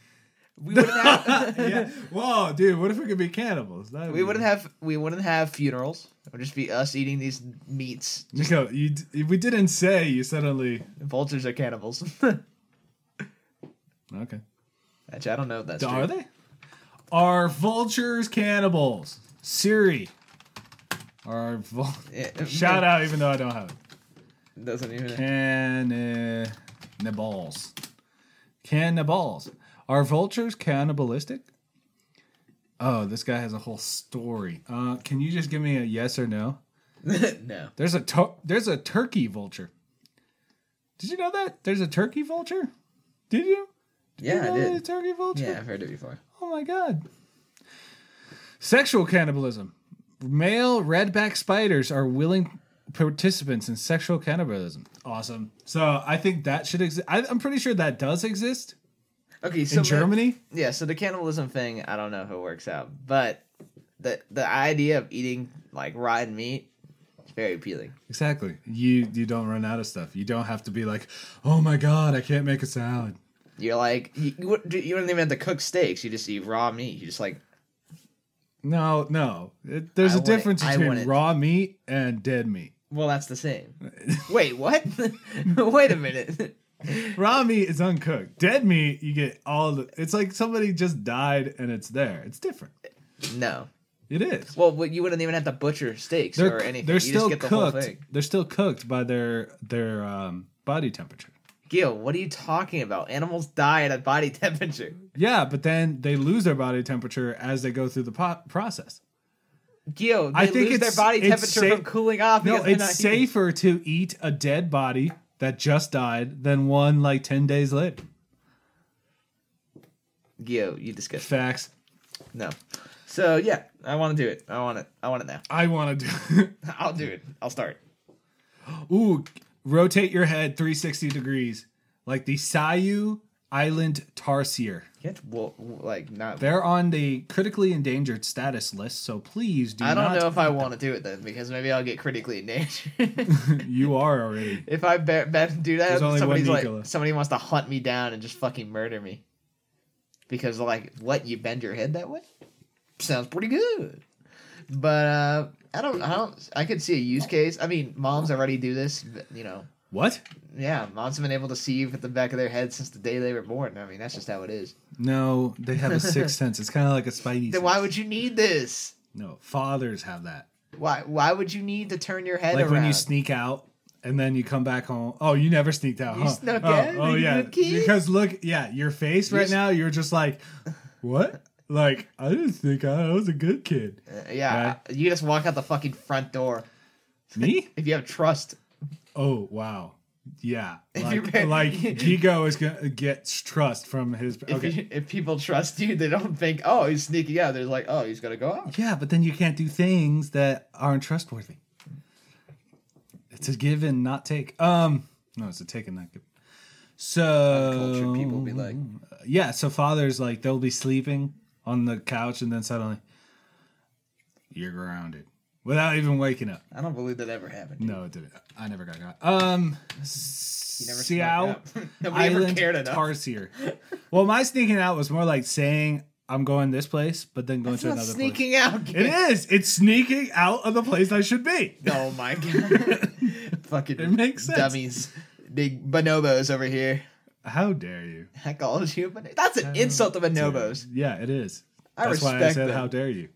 We wouldn't have (laughs) yeah. Whoa, dude! What if we could be cannibals? That'd we be- wouldn't have we wouldn't have funerals. It would just be us eating these meats. Nico, you, we didn't say, you suddenly. Vultures are cannibals. Okay. Actually, I don't know if that's Are true. they? Are vultures cannibals? Siri. Vul- Yeah, (laughs) Shout out, even though I don't have it. Doesn't even. Cannibals. Cannibals. Are vultures cannibalistic? Oh, this guy has a whole story. Uh, can you just give me a yes or no? (laughs) no. There's a to- there's a turkey vulture. Did you know that there's a turkey vulture? Did you? Did you Yeah, I did. a turkey vulture. Yeah, I've heard it before. Oh my god. Sexual cannibalism. Male redback spiders are willing participants in sexual cannibalism. Awesome. So I think that should exist. I'm pretty sure that does exist Okay, so in Germany. Yeah, so the cannibalism thing, I don't know if it works out, but the the idea of eating like rotten meat is very appealing. Exactly. You you don't run out of stuff. You don't have to be like, oh my god, I can't make a salad. You're like you, you wouldn't- you don't even have to cook steaks. You just eat raw meat. You just like No, no. It, there's I a it. difference between raw meat and dead meat. well, that's the same. (laughs) Wait, what? (laughs) Wait a minute. (laughs) Raw meat is uncooked. Dead meat, you get all the. It's like somebody just died and it's there. It's different. No. It is. Well, you wouldn't even have to butcher steaks they're or anything. they're you still just get the cooked. They're still cooked by their their um, body temperature. Gil, what are you talking about? Animals die at a body (laughs) temperature. Yeah, but then they lose their body temperature as they go through the po- process. Gil, I think it's- their body temperature safe- from cooling off. No, it's safer to eat a dead body that just died than one like ten days later. Gil, you disgust. Facts. No. So yeah, I want to do it. I want it. I want it now. I want to do. (laughs) I'll do it. I'll start. Ooh, rotate your head 360 degrees like the Siau Island tarsier. Get well, like not. They're on the critically endangered status list, so please do I don't know if I want to do it then because maybe I'll get critically endangered. (laughs) you are already. (laughs) if I be, be, do that, somebody's like Nicola. somebody wants to hunt me down and just fucking murder me because like what you bend your head that way sounds pretty good. But uh, I don't. I don't. I could see a use case. I mean, moms already do this. You know. What? Yeah, moms have been able to see you at the back of their head since the day they were born. I mean, that's just how it is. No, they have a sixth (laughs) sense. It's kind of like a spidey. Then sense. why would you need this? No, fathers have that. Why? Why would you need to turn your head Like around? when you sneak out and then you come back home. Oh, you never sneaked out, You huh? snuck oh, out? oh You yeah. Because look, yeah, your face right You're now, you're just like, what? Like I didn't out. I was a good kid. Uh, yeah, you just walk out the fucking front door Me? (laughs) if you have trust. Oh wow. Yeah. (laughs) Like, like (laughs) Guigo is gonna get trust from his. If, Okay. you, if people trust you, they don't think, oh, he's sneaking out. They're like, oh, he's gonna go out. Yeah, but then you can't do things that aren't trustworthy. It's a give and not take. Um, no, it's a take and not give. So people be like- yeah. So fathers like they'll be sleeping on the couch and then suddenly you're grounded without even waking up. I don't believe that ever happened. No, it didn't. I never got got. Um, You never Seattle. (laughs) Nobody ever Island cared enough. Tarsier. Well, my sneaking out was more like saying I'm going this place, but then going It's to not another place. sneaking out. It is. It's sneaking out of the place I should be. Oh my god. (laughs) Fucking It makes sense. dummies. Big bonobos over here. How dare you? (laughs) I called you, but that's an insult to bonobos. Yeah, it is. I That's why I respect said, them. "How dare you?"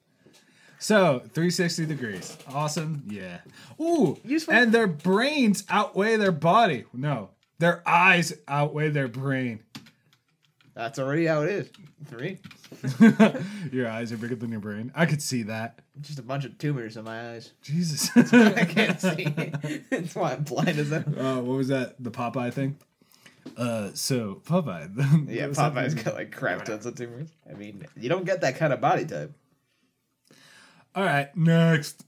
So 360 degrees, awesome. Yeah. Ooh, Useful. and their brains outweigh their body. No, their eyes outweigh their brain. That's already how it is. Three. (laughs) your eyes are bigger than your brain. I could see that. Just a bunch of tumors in my eyes. Jesus. I can't see. (laughs) That's why I'm blind as hell. Uh, what was that? The Popeye thing? Uh, so Popeye. (laughs) Yeah, Popeye's got like crap tons of tumors. I mean, you don't get that kind of body type. All right, next.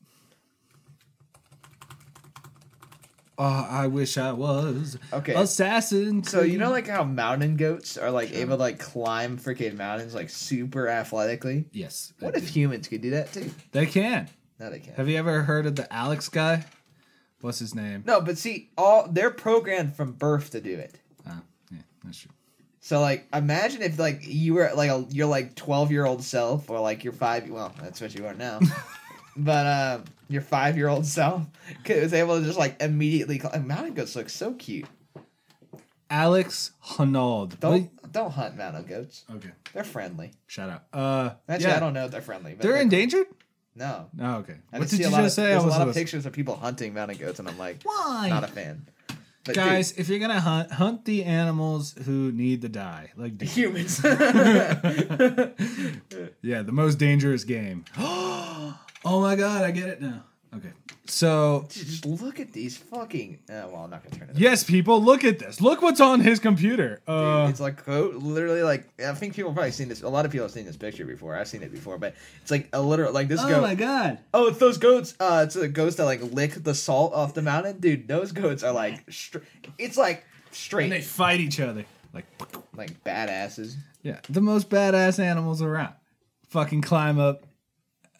Oh, I wish I was Okay. assassin. So you know, like how mountain goats are like able to like climb freaking mountains like super athletically. yes, What do. if humans could do that too? they can? No, they can't. Have you ever heard of the Alex guy? What's his name? No, but see, all they're programmed from birth to do it. That's true. So like, imagine if like you were like a your like twelve year old self, or like your five. Well, that's what you are now. (laughs) but uh, your five year old self could, was able to just like immediately. Climb. Mountain goats look so cute. Alex Honnold. Don't don't hunt mountain goats. Okay, They're friendly. shout out. Uh, Actually, yeah, I don't know if they're friendly. But they're endangered. No, Oh, okay. I what did you just of, say? I There's a lot of pictures of people hunting mountain goats, and I'm like, Why? not a fan. But Guys, if you're gonna hunt, hunt the animals who need to die, like (laughs) dude, humans. (laughs) (laughs) Yeah, the most dangerous game. (gasps) oh my god, I get it now. Okay. So Just look at these fucking. Uh, well, I'm not gonna turn it. yes, people, look at this. Look what's on his computer. Dude, Uh, it's like coat, literally like I think people have probably seen this. A lot of people have seen this picture before. I've seen it before, but it's like a literal like this goat. Oh my god. Oh, it's those goats. Uh, it's the goats that like lick the salt off the mountain, dude. Those goats are like, (laughs) str- it's like straight And they fight each other. Like like badasses. yeah, the most badass animals around. Fucking climb up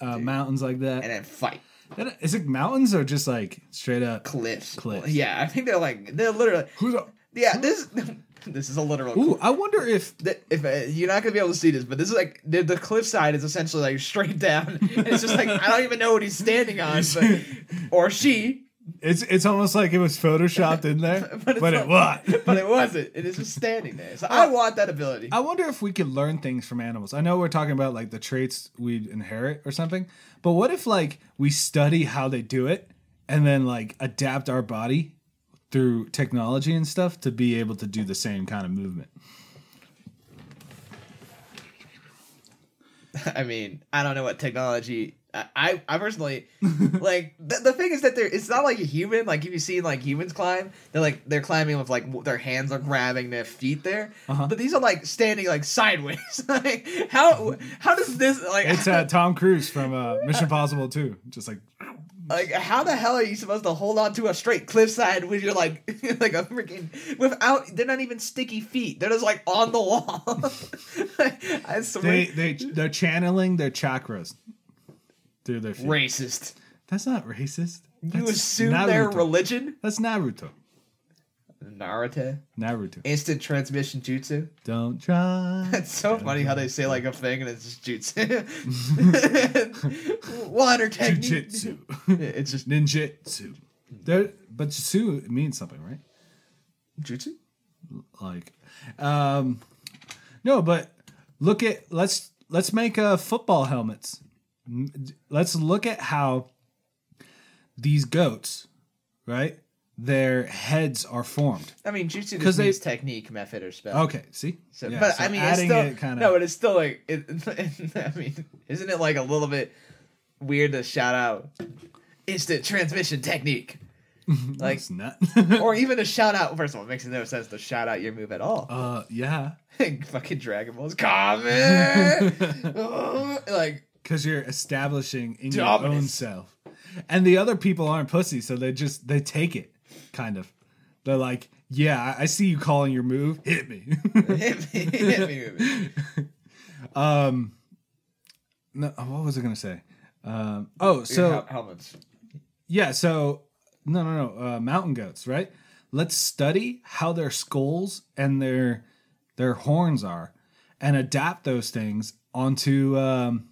uh, mountains like that. and then fight And Is it mountains or just like straight up? cliffs. Cliffs. Yeah, I think they're like they're literally. Who's up? Yeah, this (laughs) this is a literal. Ooh, I wonder if if uh, you're not gonna be able to see this, but this is like the, the cliffside is essentially like straight down, (laughs) and it's just like I don't even know what he's standing on, but, or she, it's it's almost like it was photoshopped in there, (laughs) But but, it what? but it wasn't. It is just standing there. So I want that ability. I wonder if we could learn things from animals. I know we're talking about like the traits we'd inherit or something, but what if like we study how they do it and then like adapt our body through technology and stuff to be able to do the same kind of movement? (laughs) I mean, I don't know what technology. I I, personally (laughs) like the, the thing is that they're it's not like a human. Like if you see like humans climb, they're like they're climbing with like their hands are grabbing their feet there, Uh-huh. but these are like standing like sideways. (laughs) like how how does this like It's uh, Tom Cruise from uh, Mission Impossible 2. Just like like how the hell are you supposed to hold on to a straight cliffside when you're like (laughs) like a freaking without they're not even sticky feet they're just like on the wall I swear they they they're channeling their chakras through their feet. racist That's not racist. you That's assume their religion That's Naruto. Naruto Naruto. instant transmission jutsu Don't try. (laughs) it's so funny how they say like a thing and it's just jutsu (laughs) water technique Jujitsu. it's just Ninjutsu. There, but jutsu means something, right? jutsu Like, um, no, but look at let's let's make uh, football helmets. Let's look at how these goats, right? Their heads are formed. I mean jutsu just they- means technique method or spell Okay, see, So, Yeah, but so I mean, it's still it kind no, but it's still like it, (laughs) I mean, isn't it like a little bit weird to shout out instant transmission technique, (laughs) like, (laughs) or even to shout out? First of all, it makes no sense to shout out your move at all. uh, yeah, Fucking Dragon Ball's coming, like because you're establishing in your own self, and the other people aren't pussy, so they just they take it, kind of. They're like, yeah, I- I see you calling your move. Hit me. (laughs) hit me, hit me, hit me. um, no, what was I gonna say? Um, oh, so hel- helmets. yeah, so no, no, no, uh, mountain goats, right? Let's study how their skulls and their their horns are, and adapt those things onto um,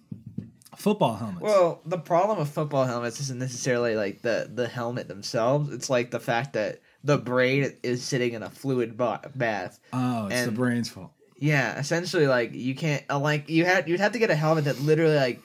football helmets. Well, the problem with football helmets isn't necessarily like the the helmet themselves. It's like the fact that the brain is sitting in a fluid bath. oh, it's the brain's fault. Yeah, essentially, like you can't uh, like you had you'd have to get a helmet that literally like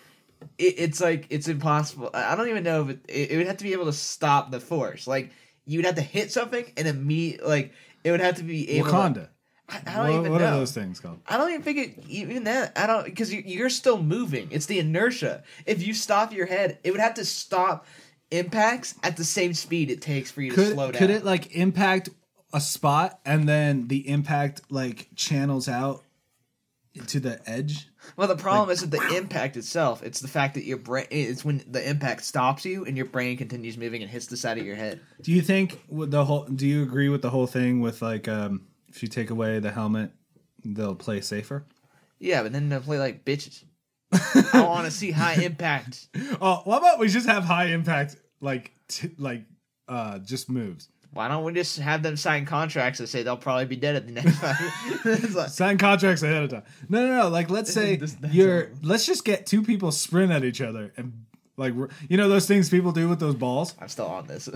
it, it's like it's impossible. I I don't even know if it, it, it would have to be able to stop the force. Like you'd have to hit something and immediately like it would have to be able. Wakanda. To, I, I don't what even what know. are those things called? I don't even think it even that. I don't because you, you're still moving. It's the inertia. If you stop your head, it would have to stop impacts at the same speed it takes for you to slow down. could it like impact a spot and then the impact like channels out to the edge? Well, the problem isn't the impact itself. It's the fact that your brain. It's when the impact stops you and your brain continues moving and hits the side of your head. Do you think with the whole? Do you agree with the whole thing with like um, if you take away the helmet, they'll play safer? Yeah, but then they'll play like bitches. (laughs) I want to see high impact. (laughs) Oh, what about we just have high impact like t- like uh just moves? Why don't we just have them sign contracts that say they'll probably be dead at the next? (laughs) It's like- Sign contracts ahead of time. No, no, no. Like let's say This- you're let's just get two people sprint at each other and like you know those things people do with those balls. I'm still on this.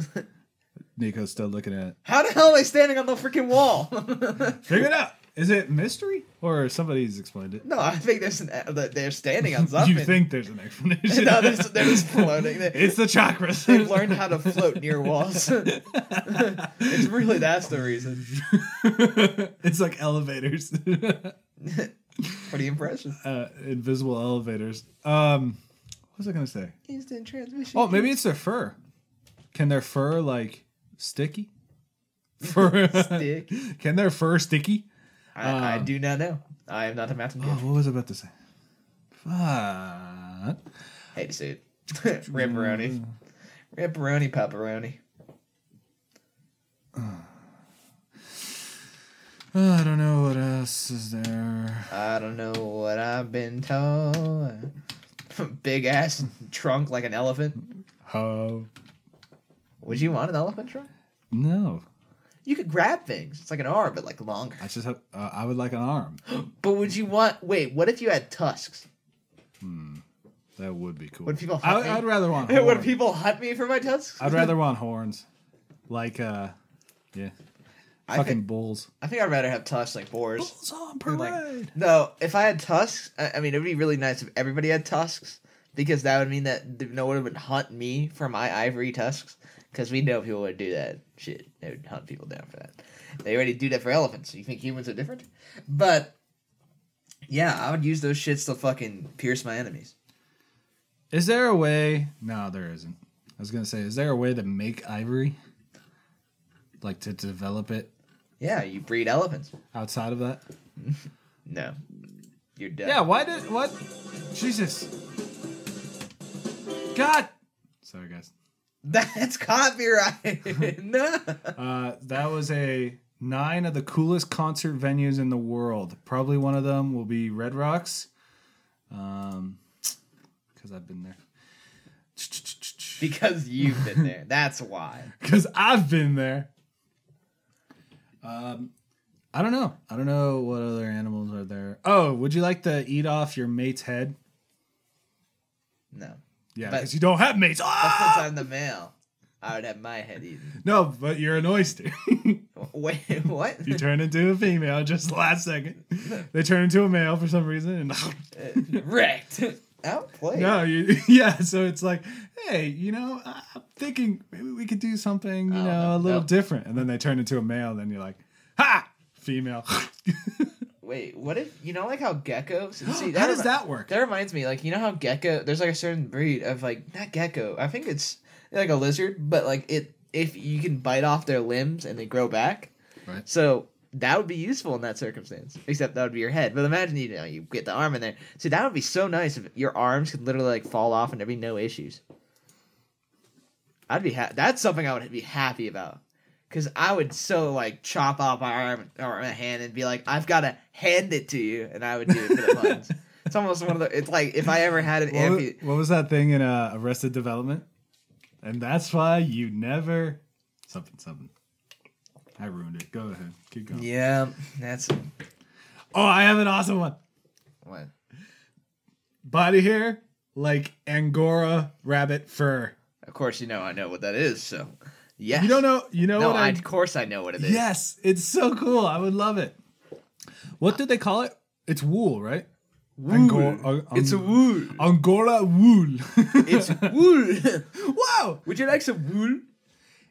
Nico's still looking at it. How the hell are they standing on the freaking wall? (laughs) (laughs) Figure it out. Is it mystery or somebody's explained it? no, I think there's an that they're standing on (laughs) something. You think there's an explanation? no, they're, they're just floating. They, it's the chakras. they've learned how to float near walls. it's really that's the reason. it's like elevators, What Pretty impressive. uh, invisible elevators. Um, What was I gonna say? Instant transmission. Oh, maybe it's their fur. Can their fur like sticky? (laughs) Fur Stick. Can their fur sticky? I, I Um, do not know. I am not a mountain Oh, what was I about to say? Fuck. Hate to say it. (laughs) Ripperoni. Ripperoni, pepperoni. Oh, (sighs) I don't know what else is there. I don't know what I've been told. (laughs) Big ass trunk like an elephant. Oh Would you want an elephant trunk? no! You could grab things. It's like an arm, but like longer. I just have. Uh, I would like an arm. (gasps) But would you want? Wait, what if you had tusks? That would be cool. Would people I, me? I'd rather want. (laughs) Would people hunt me for my tusks? I'd rather (laughs) want horns, like uh, yeah, I fucking think, bulls. I think I'd rather have tusks like boars. Bulls on And, like, parade. no, if I had tusks, I, I mean, it would be really nice if everybody had tusks because that would mean that no one would hunt me for my ivory tusks. Because we know people would do that shit. They would hunt people down for that. They already do that for elephants. You think humans are different? But yeah, I would use those shits to fucking pierce my enemies. Is there a way? No, there isn't. I was gonna say, is there a way to make ivory? Like to develop it Yeah, you breed elephants. outside of that? (laughs) No, you're dead. Yeah. Why did what? Jesus. God. Sorry, guys. That's copyright. (laughs) no. Uh, that was a nine of the coolest concert venues in the world. Probably one of them will be Red Rocks. Um, because I've been there. (laughs) Because you've been there. That's why. (laughs) Because I've been there. Um, I don't know. I don't know what other animals are there. Oh, would you like to eat off your mate's head? No. Yeah, But- because you don't have mates. Ah! since I'm the male, I would have my head eaten. No, but you're an oyster. (laughs) Wait, what? you turn into a female just last second. They turn into a male for some reason, and (laughs) Uh, Wrecked. Outplayed. no, you (laughs) yeah. So it's like, hey, you know, I'm thinking maybe we could do something, you Oh, know, no, a little no. different. And then they turn into a male, and then you're like, ha, female. Wait, what if you know like how geckos? (gasps) See, How does remi- that work? That reminds me, like you know how gecko. There's like a certain breed of like not gecko. I think it's like a lizard, but like it if you can bite off their limbs and they grow back. Right. So that would be useful in that circumstance. Except that would be your head. But imagine you know you get the arm in there. See, that would be so nice if your arms could literally like fall off and there'd be no issues. I'd be ha- that's something I would be happy about. Cause I would so like chop off my arm or my hand and be like, I've got to hand it to you, and I would do it for the (laughs) puns. it's almost one of the. It's like if I ever had an What, what was that thing in uh, Arrested Development? And that's why you never something something. I ruined it. Go ahead, keep going. Yeah, that's Oh, I have an awesome one. what. Body hair like Angora rabbit fur. Of course, you know I know what that is. So, yes. You don't know? You know No, what? I, I, of course I know what it is. yes, it's so cool. I would love it. What did they call it? It's wool, right? Angora, uh, It's a wool. Angora wool. (laughs) It's wool. (laughs) wow. Would you like some wool?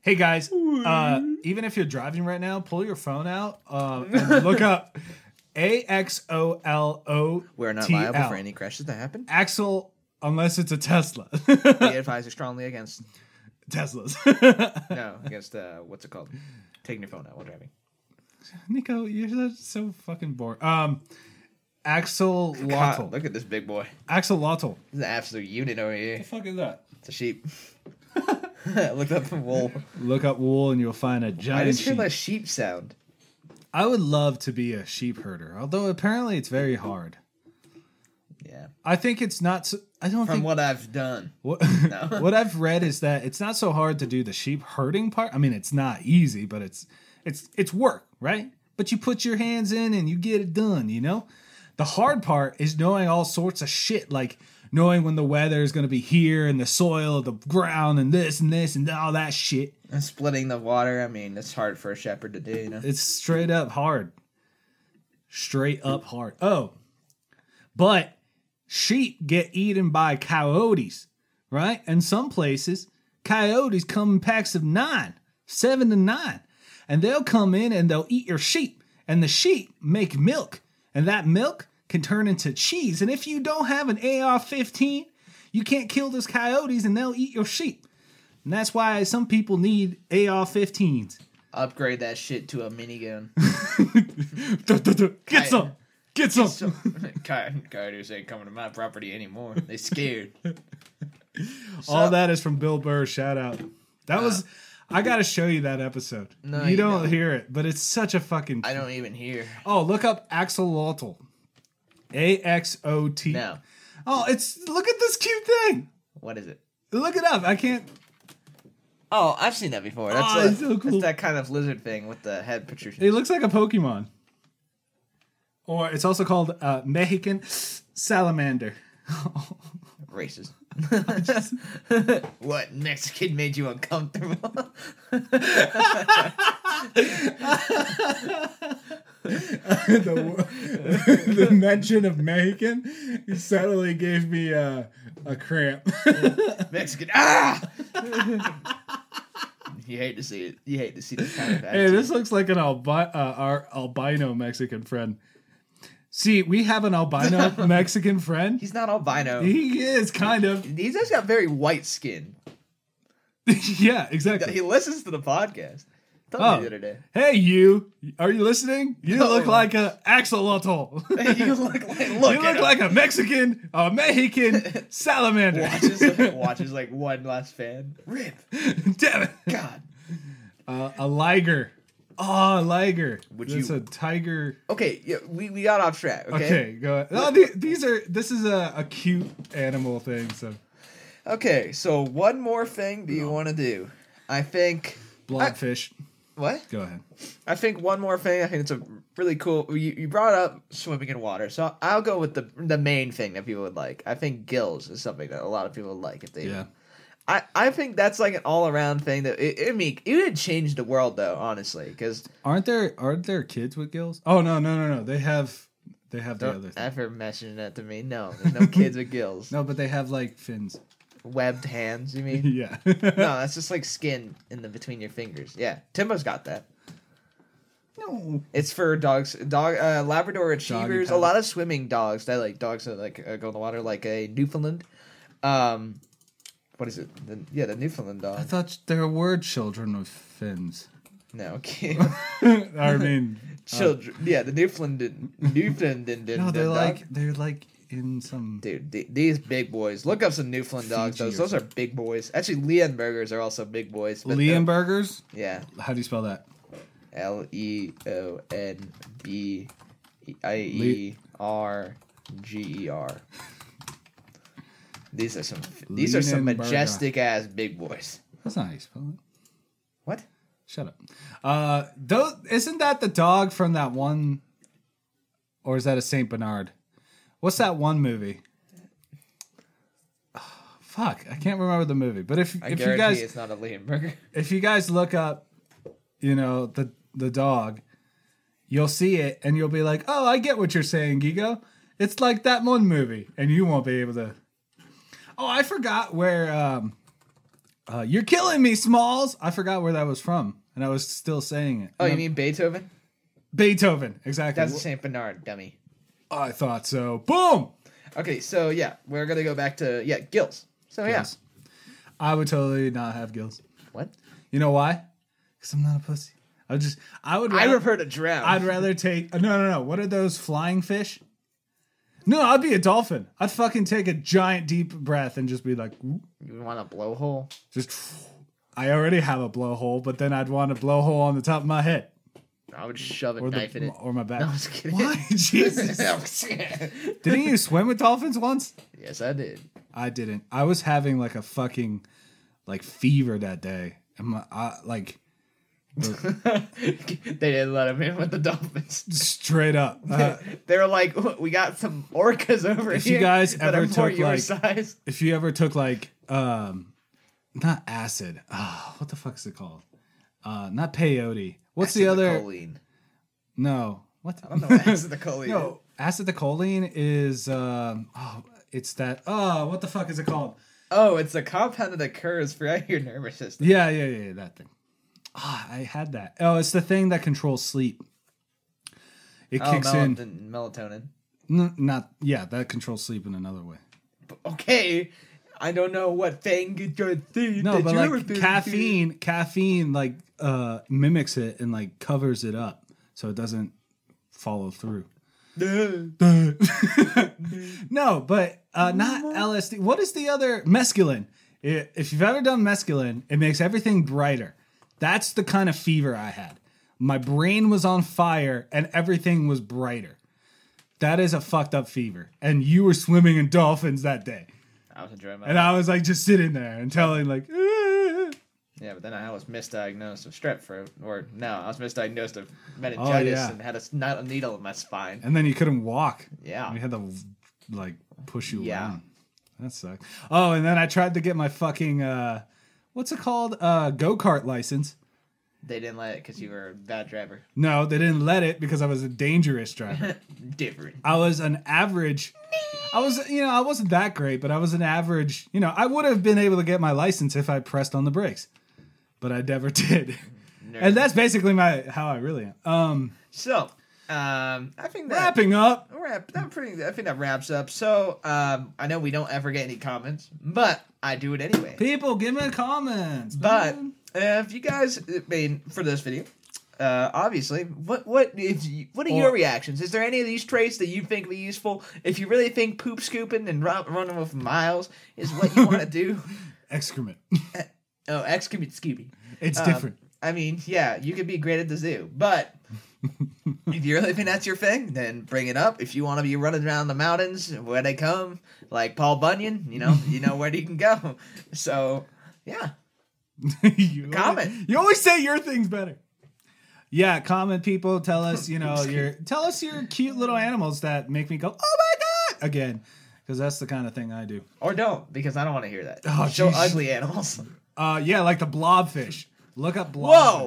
Hey guys, uh, even if you're driving right now, pull your phone out um, and look up (laughs) A X O L O. We're not T liable for any crashes that happen. Axel, unless it's a Tesla. We advise you strongly against Teslas. no against uh what's it called? Taking your phone out while driving. Nico, you're so, fucking bored. Um, Axel God, look at this big boy. Axolotl. This is an absolute unit over here. The fuck is that? It's a sheep. (laughs) Look up the wool. Look up wool and you'll find a giant I just heard sheep. that sheep sound. I would love to be a sheep herder, although apparently it's very hard. Yeah. I think it's not. So, I don't From think what I've done. (laughs) What, No. (laughs) what I've read is that it's not so hard to do the sheep herding part. I mean, it's not easy, but it's it's it's work, right? But you put your hands in and you get it done, you know? The hard part is knowing all sorts of shit like knowing when the weather is going to be here and the soil, the ground and this and this and all that shit. And splitting the water, I mean, it's hard for a shepherd to do, you know? It's straight up hard. Straight up hard. Oh. But sheep get eaten by coyotes, right? And some places, coyotes come in packs of nine, seven to nine. And they'll come in and they'll eat your sheep. And the sheep make milk. And that milk can turn into cheese. And if you don't have an AR 15, You can't kill those coyotes and they'll eat your sheep. And that's why some people need AR-15s. Upgrade that shit to a minigun. (laughs) Get some. Get some. Coy- Coyotes ain't coming to my property anymore. They scared. (laughs) All So- that is from Bill Burr. Shout out. That was. I gotta show you that episode. No, you, you don't, don't. hear it, but it's such a fucking. I don't even hear. oh, look up axolotl. A X O T. No. Oh, it's look at this cute thing. What is it? Look it up. I can't. Oh, I've seen that before. That's, Oh, a- so cool. that's that kind of lizard thing with the head protrusion. It looks like a Pokemon. Or it's also called uh, Mexican salamander. (laughs) Racist. (laughs) what Mexican made you uncomfortable? (laughs) the, the mention of Mexican suddenly gave me uh, a cramp. Mexican. Ah! you hate to see it. You hate to see this kind of hey, this looks like an albi- uh, our albino Mexican friend. See, we have an albino (laughs) Mexican friend. He's not albino. He is kind of. He's just got very white skin. (laughs) yeah, exactly. He listens to the podcast. Oh. me the other day. Hey, you. Are you listening? You No. look like a axolotl. (laughs) you look like look, you look him. like a Mexican, a Mexican salamander. watches watches like one last fan. Rip. Damn it. God. Uh, a liger. Oh, liger. Would That's you- a tiger. Okay, yeah, we, we got off track. Okay. Okay, go ahead. The- these are. This is a, a cute animal thing. So Okay, so one more thing do you want to do? I think blobfish. what? Go ahead. I think one more thing. I think it's a really cool. You, you brought up swimming in water, so I'll go with the the main thing that people would like. I think gills is something that a lot of people would like if they. Yeah. I, I think that's like an all around thing that it, I mean it would change the world though honestly because Aren't there aren't there kids with gills? Oh no no no no. They have they have the other thing. ever mention that to me. No, there's no kids with gills. (laughs) No, but they have like fins. Webbed hands. You mean? (laughs) yeah. no, (laughs) that's just like skin in the between your fingers. Yeah, Timbo's got that. no. It's for dogs, dog, uh, Labrador Retrievers. A lot of swimming dogs. That like dogs that like uh, go in the water, like a Newfoundland. Um, what is it? The, yeah, the Newfoundland dog. I thought there were children with fins. No, okay. (laughs) I mean, (laughs) uh, children. yeah, the Newfoundland. Newfoundland. no, they're dog. like they're like in some. Dude, th- these big boys. Look up some Newfoundland dogs. Those, those are big boys. Actually, Leonbergers are also big boys. but Liam the- burgers. Yeah, How do you spell that? L E O N B I E R G E R. These are some. These are some majestic ass big boys. That's not how you spell it. What? Shut up. Uh, those, isn't that the dog from that one, or is that a Saint Bernard? What's that one movie? Oh, (sighs) fuck, I can't remember the movie. But if I if you guys it's not a Leonberger. (laughs) if you guys look up, you know the the dog, you'll see it and you'll be like, oh, I get what you're saying, Guigo. It's like that one movie, and you won't be able to. Oh, I forgot where. Um, uh, you're killing me, Smalls. I forgot where that was from, and I was still saying it. Oh, you mean Beethoven? Beethoven? Exactly. That's Saint Bernard, dummy. I thought so. Boom. Okay, so yeah, we're gonna go back to yeah gills. So yeah, I would totally not have gills. what? You know why? Because I'm not a pussy. I would just. I would. I rather- prefer to drown. I'd rather take. No, no, no. What are those flying fish? No, I'd be a dolphin. I'd fucking take a giant deep breath and just be like, "Whoop," you want a blowhole? just. I already have a blowhole, but then I'd want a blowhole on the top of my head I would shove a or knife the in it. or my back. No, I was kidding. Why, (laughs) Jesus? Didn't you swim with dolphins once? yes, I did. I didn't. I was having like a fucking like fever that day. And my, I, like (laughs) they didn't let him in with the dolphins. straight up. (laughs) Uh, they were like, "We got some orcas over If here." you guys ever took, like- size. if you ever took like um not acid ah what the fuck is it called uh not peyote what's the other Acetylcholine. no what I don't know (laughs) acetylcholine. no acetylcholine is um oh it's that oh what the fuck is it called Oh, it's a compound that occurs throughout your nervous system. yeah yeah yeah, yeah that thing ah i had that oh it's the thing that controls sleep it Oh, kicks mel- in melatonin. N- not yeah that controls sleep in another way Okay, I don't know what thing you're. No, but like caffeine, caffeine like uh mimics it and like covers it up so it doesn't follow through. (laughs) no, but uh, not LSD. What is the other mescaline? If you've ever done mescaline, it makes everything brighter. That's the kind of fever I had. My brain was on fire and everything was brighter. That is a fucked up fever. And you were swimming in dolphins that day. I was enjoying my And I was like just sitting there and telling like "Ah." Yeah, but then I was misdiagnosed of strep throat, or no, I was misdiagnosed of meningitis Oh, yeah. and had a, s- not a needle in my spine. and then you couldn't walk. Yeah. We had to like push you Yeah. around. That sucked. Oh, and then I tried to get my fucking uh what's it called? Uh go-kart license. They didn't let it because you were a bad driver. No, they didn't let it because I was a dangerous driver. (laughs) Different. I was an average I was you know, I wasn't that great, but I was an average, you know, I would have been able to get my license if I pressed on the brakes. But I never (laughs) did. And that's basically my how I really am. Um So, um, I think that wrapping up. wrap. That pretty. I think that wraps up. So, um, I know we don't ever get any comments, but I do it anyway. People give me comments. But man. uh, if you guys, I mean, for this video, uh, obviously, what what if you, what are Or- your reactions? Is there any of these traits that you think be useful? If you really think poop scooping and run, running with miles is what you want to do, (laughs) excrement. oh, excrement Scooby. It's Um, different. I mean, yeah, you could be great at the zoo, but (laughs) if you really think that's your thing, then bring it up. If you want to be running around the mountains where they come, like Paul Bunyan, you know, you know where you can go. So, yeah, (laughs) you Comment. Always, you always say your thing's better. Yeah, comment people. Tell us, you (laughs) know, your tell us your cute little animals that make me go, oh my god, again, because that's the kind of thing I do. or don't because I don't want to hear that. Oh, Show jeez. ugly animals. Uh, yeah, like the blobfish. Look up blob. Whoa!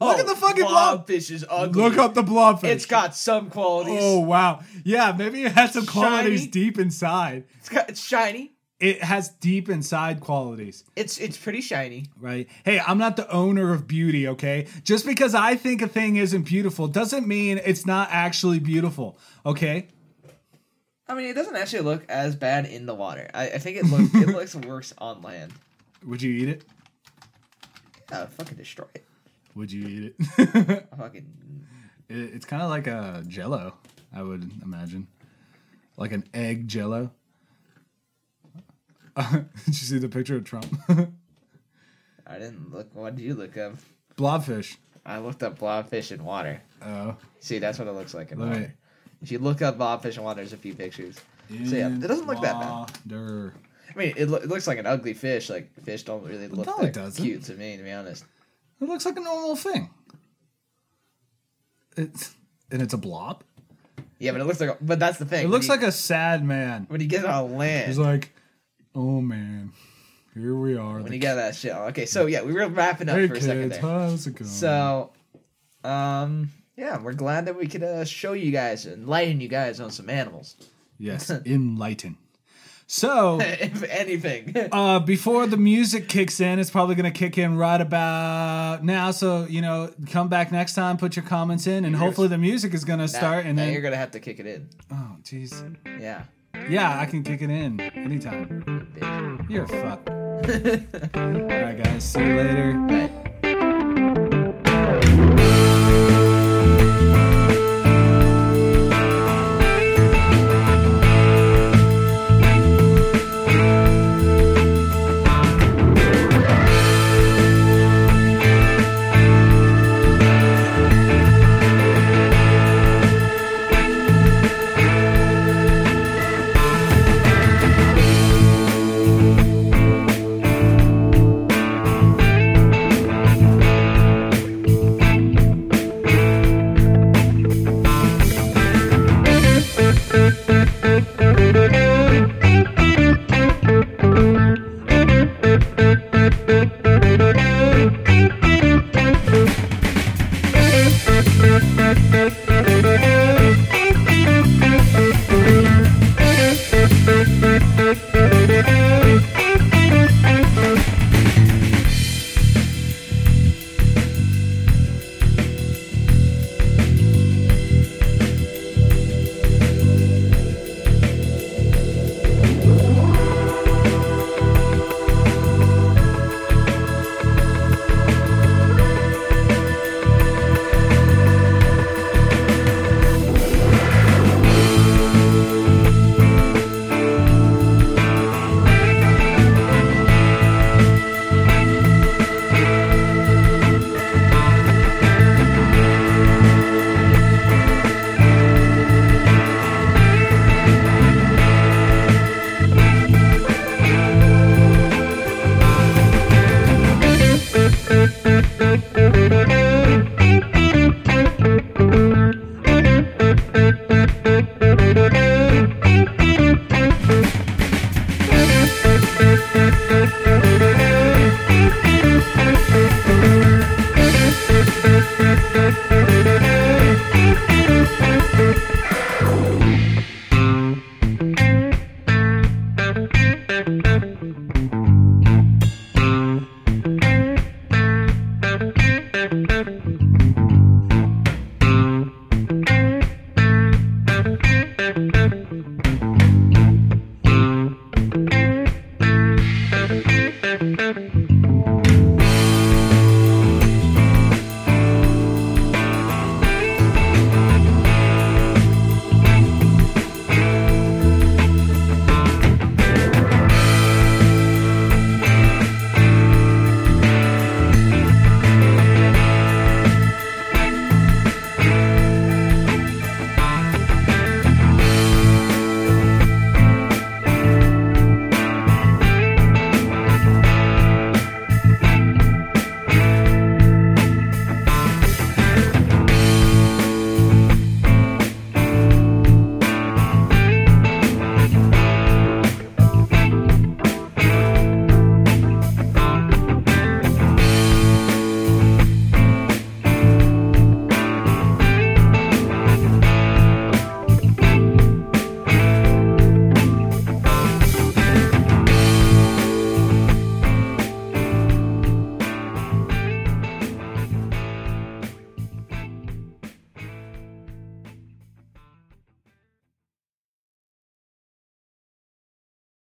Look Oh, at the fucking blob. blobfish is ugly. Look up the blobfish. It's got some qualities. Oh wow, yeah, maybe it has some qualities Shiny. deep inside. It's, got, it's shiny. It has deep inside qualities. It's it's pretty shiny. right? Hey, I'm not the owner of beauty, okay? Just because I think a thing isn't beautiful doesn't mean it's not actually beautiful, okay? I mean, it doesn't actually look as bad in the water. I, I think it looks it (laughs) looks worse on land. Would you eat it? I would fucking destroy it. Would you eat it? (laughs) I fucking It- it's kind of like a jello, I would imagine. Like an egg jello. (laughs) Did you see the picture of Trump? (laughs) I didn't look. What did you look up? Blobfish. I looked up blobfish in water. Oh. See, that's what it looks like in Let me- water. If you look up blobfish in water, there's a few pictures. So yeah, it doesn't look that bad. I mean, it, lo- it looks like an ugly fish. Like fish don't really look No, that doesn't. cute to me, to be honest. It looks like a normal thing. It's and it's a blob. Yeah, but it looks like. But that's the thing. It looks like a sad man. when you get on land. He's like, oh man, here we are. when the you get that shit. on. Okay, so yeah, we were wrapping up hey for a second kids, there. how's it going? So, um, yeah, we're glad that we could uh, show you guys, enlighten you guys on some animals, yes, (laughs) enlighten. So, (laughs) if anything. uh, before the music kicks in, it's probably gonna kick in right about now. So you know, come back next time, put your comments in, and hopefully the music is gonna start. And then, you're gonna have to kick it in. oh jeez, Yeah. yeah, I can kick it in anytime. You're a fuck. (laughs) All right, guys, see you later. Right.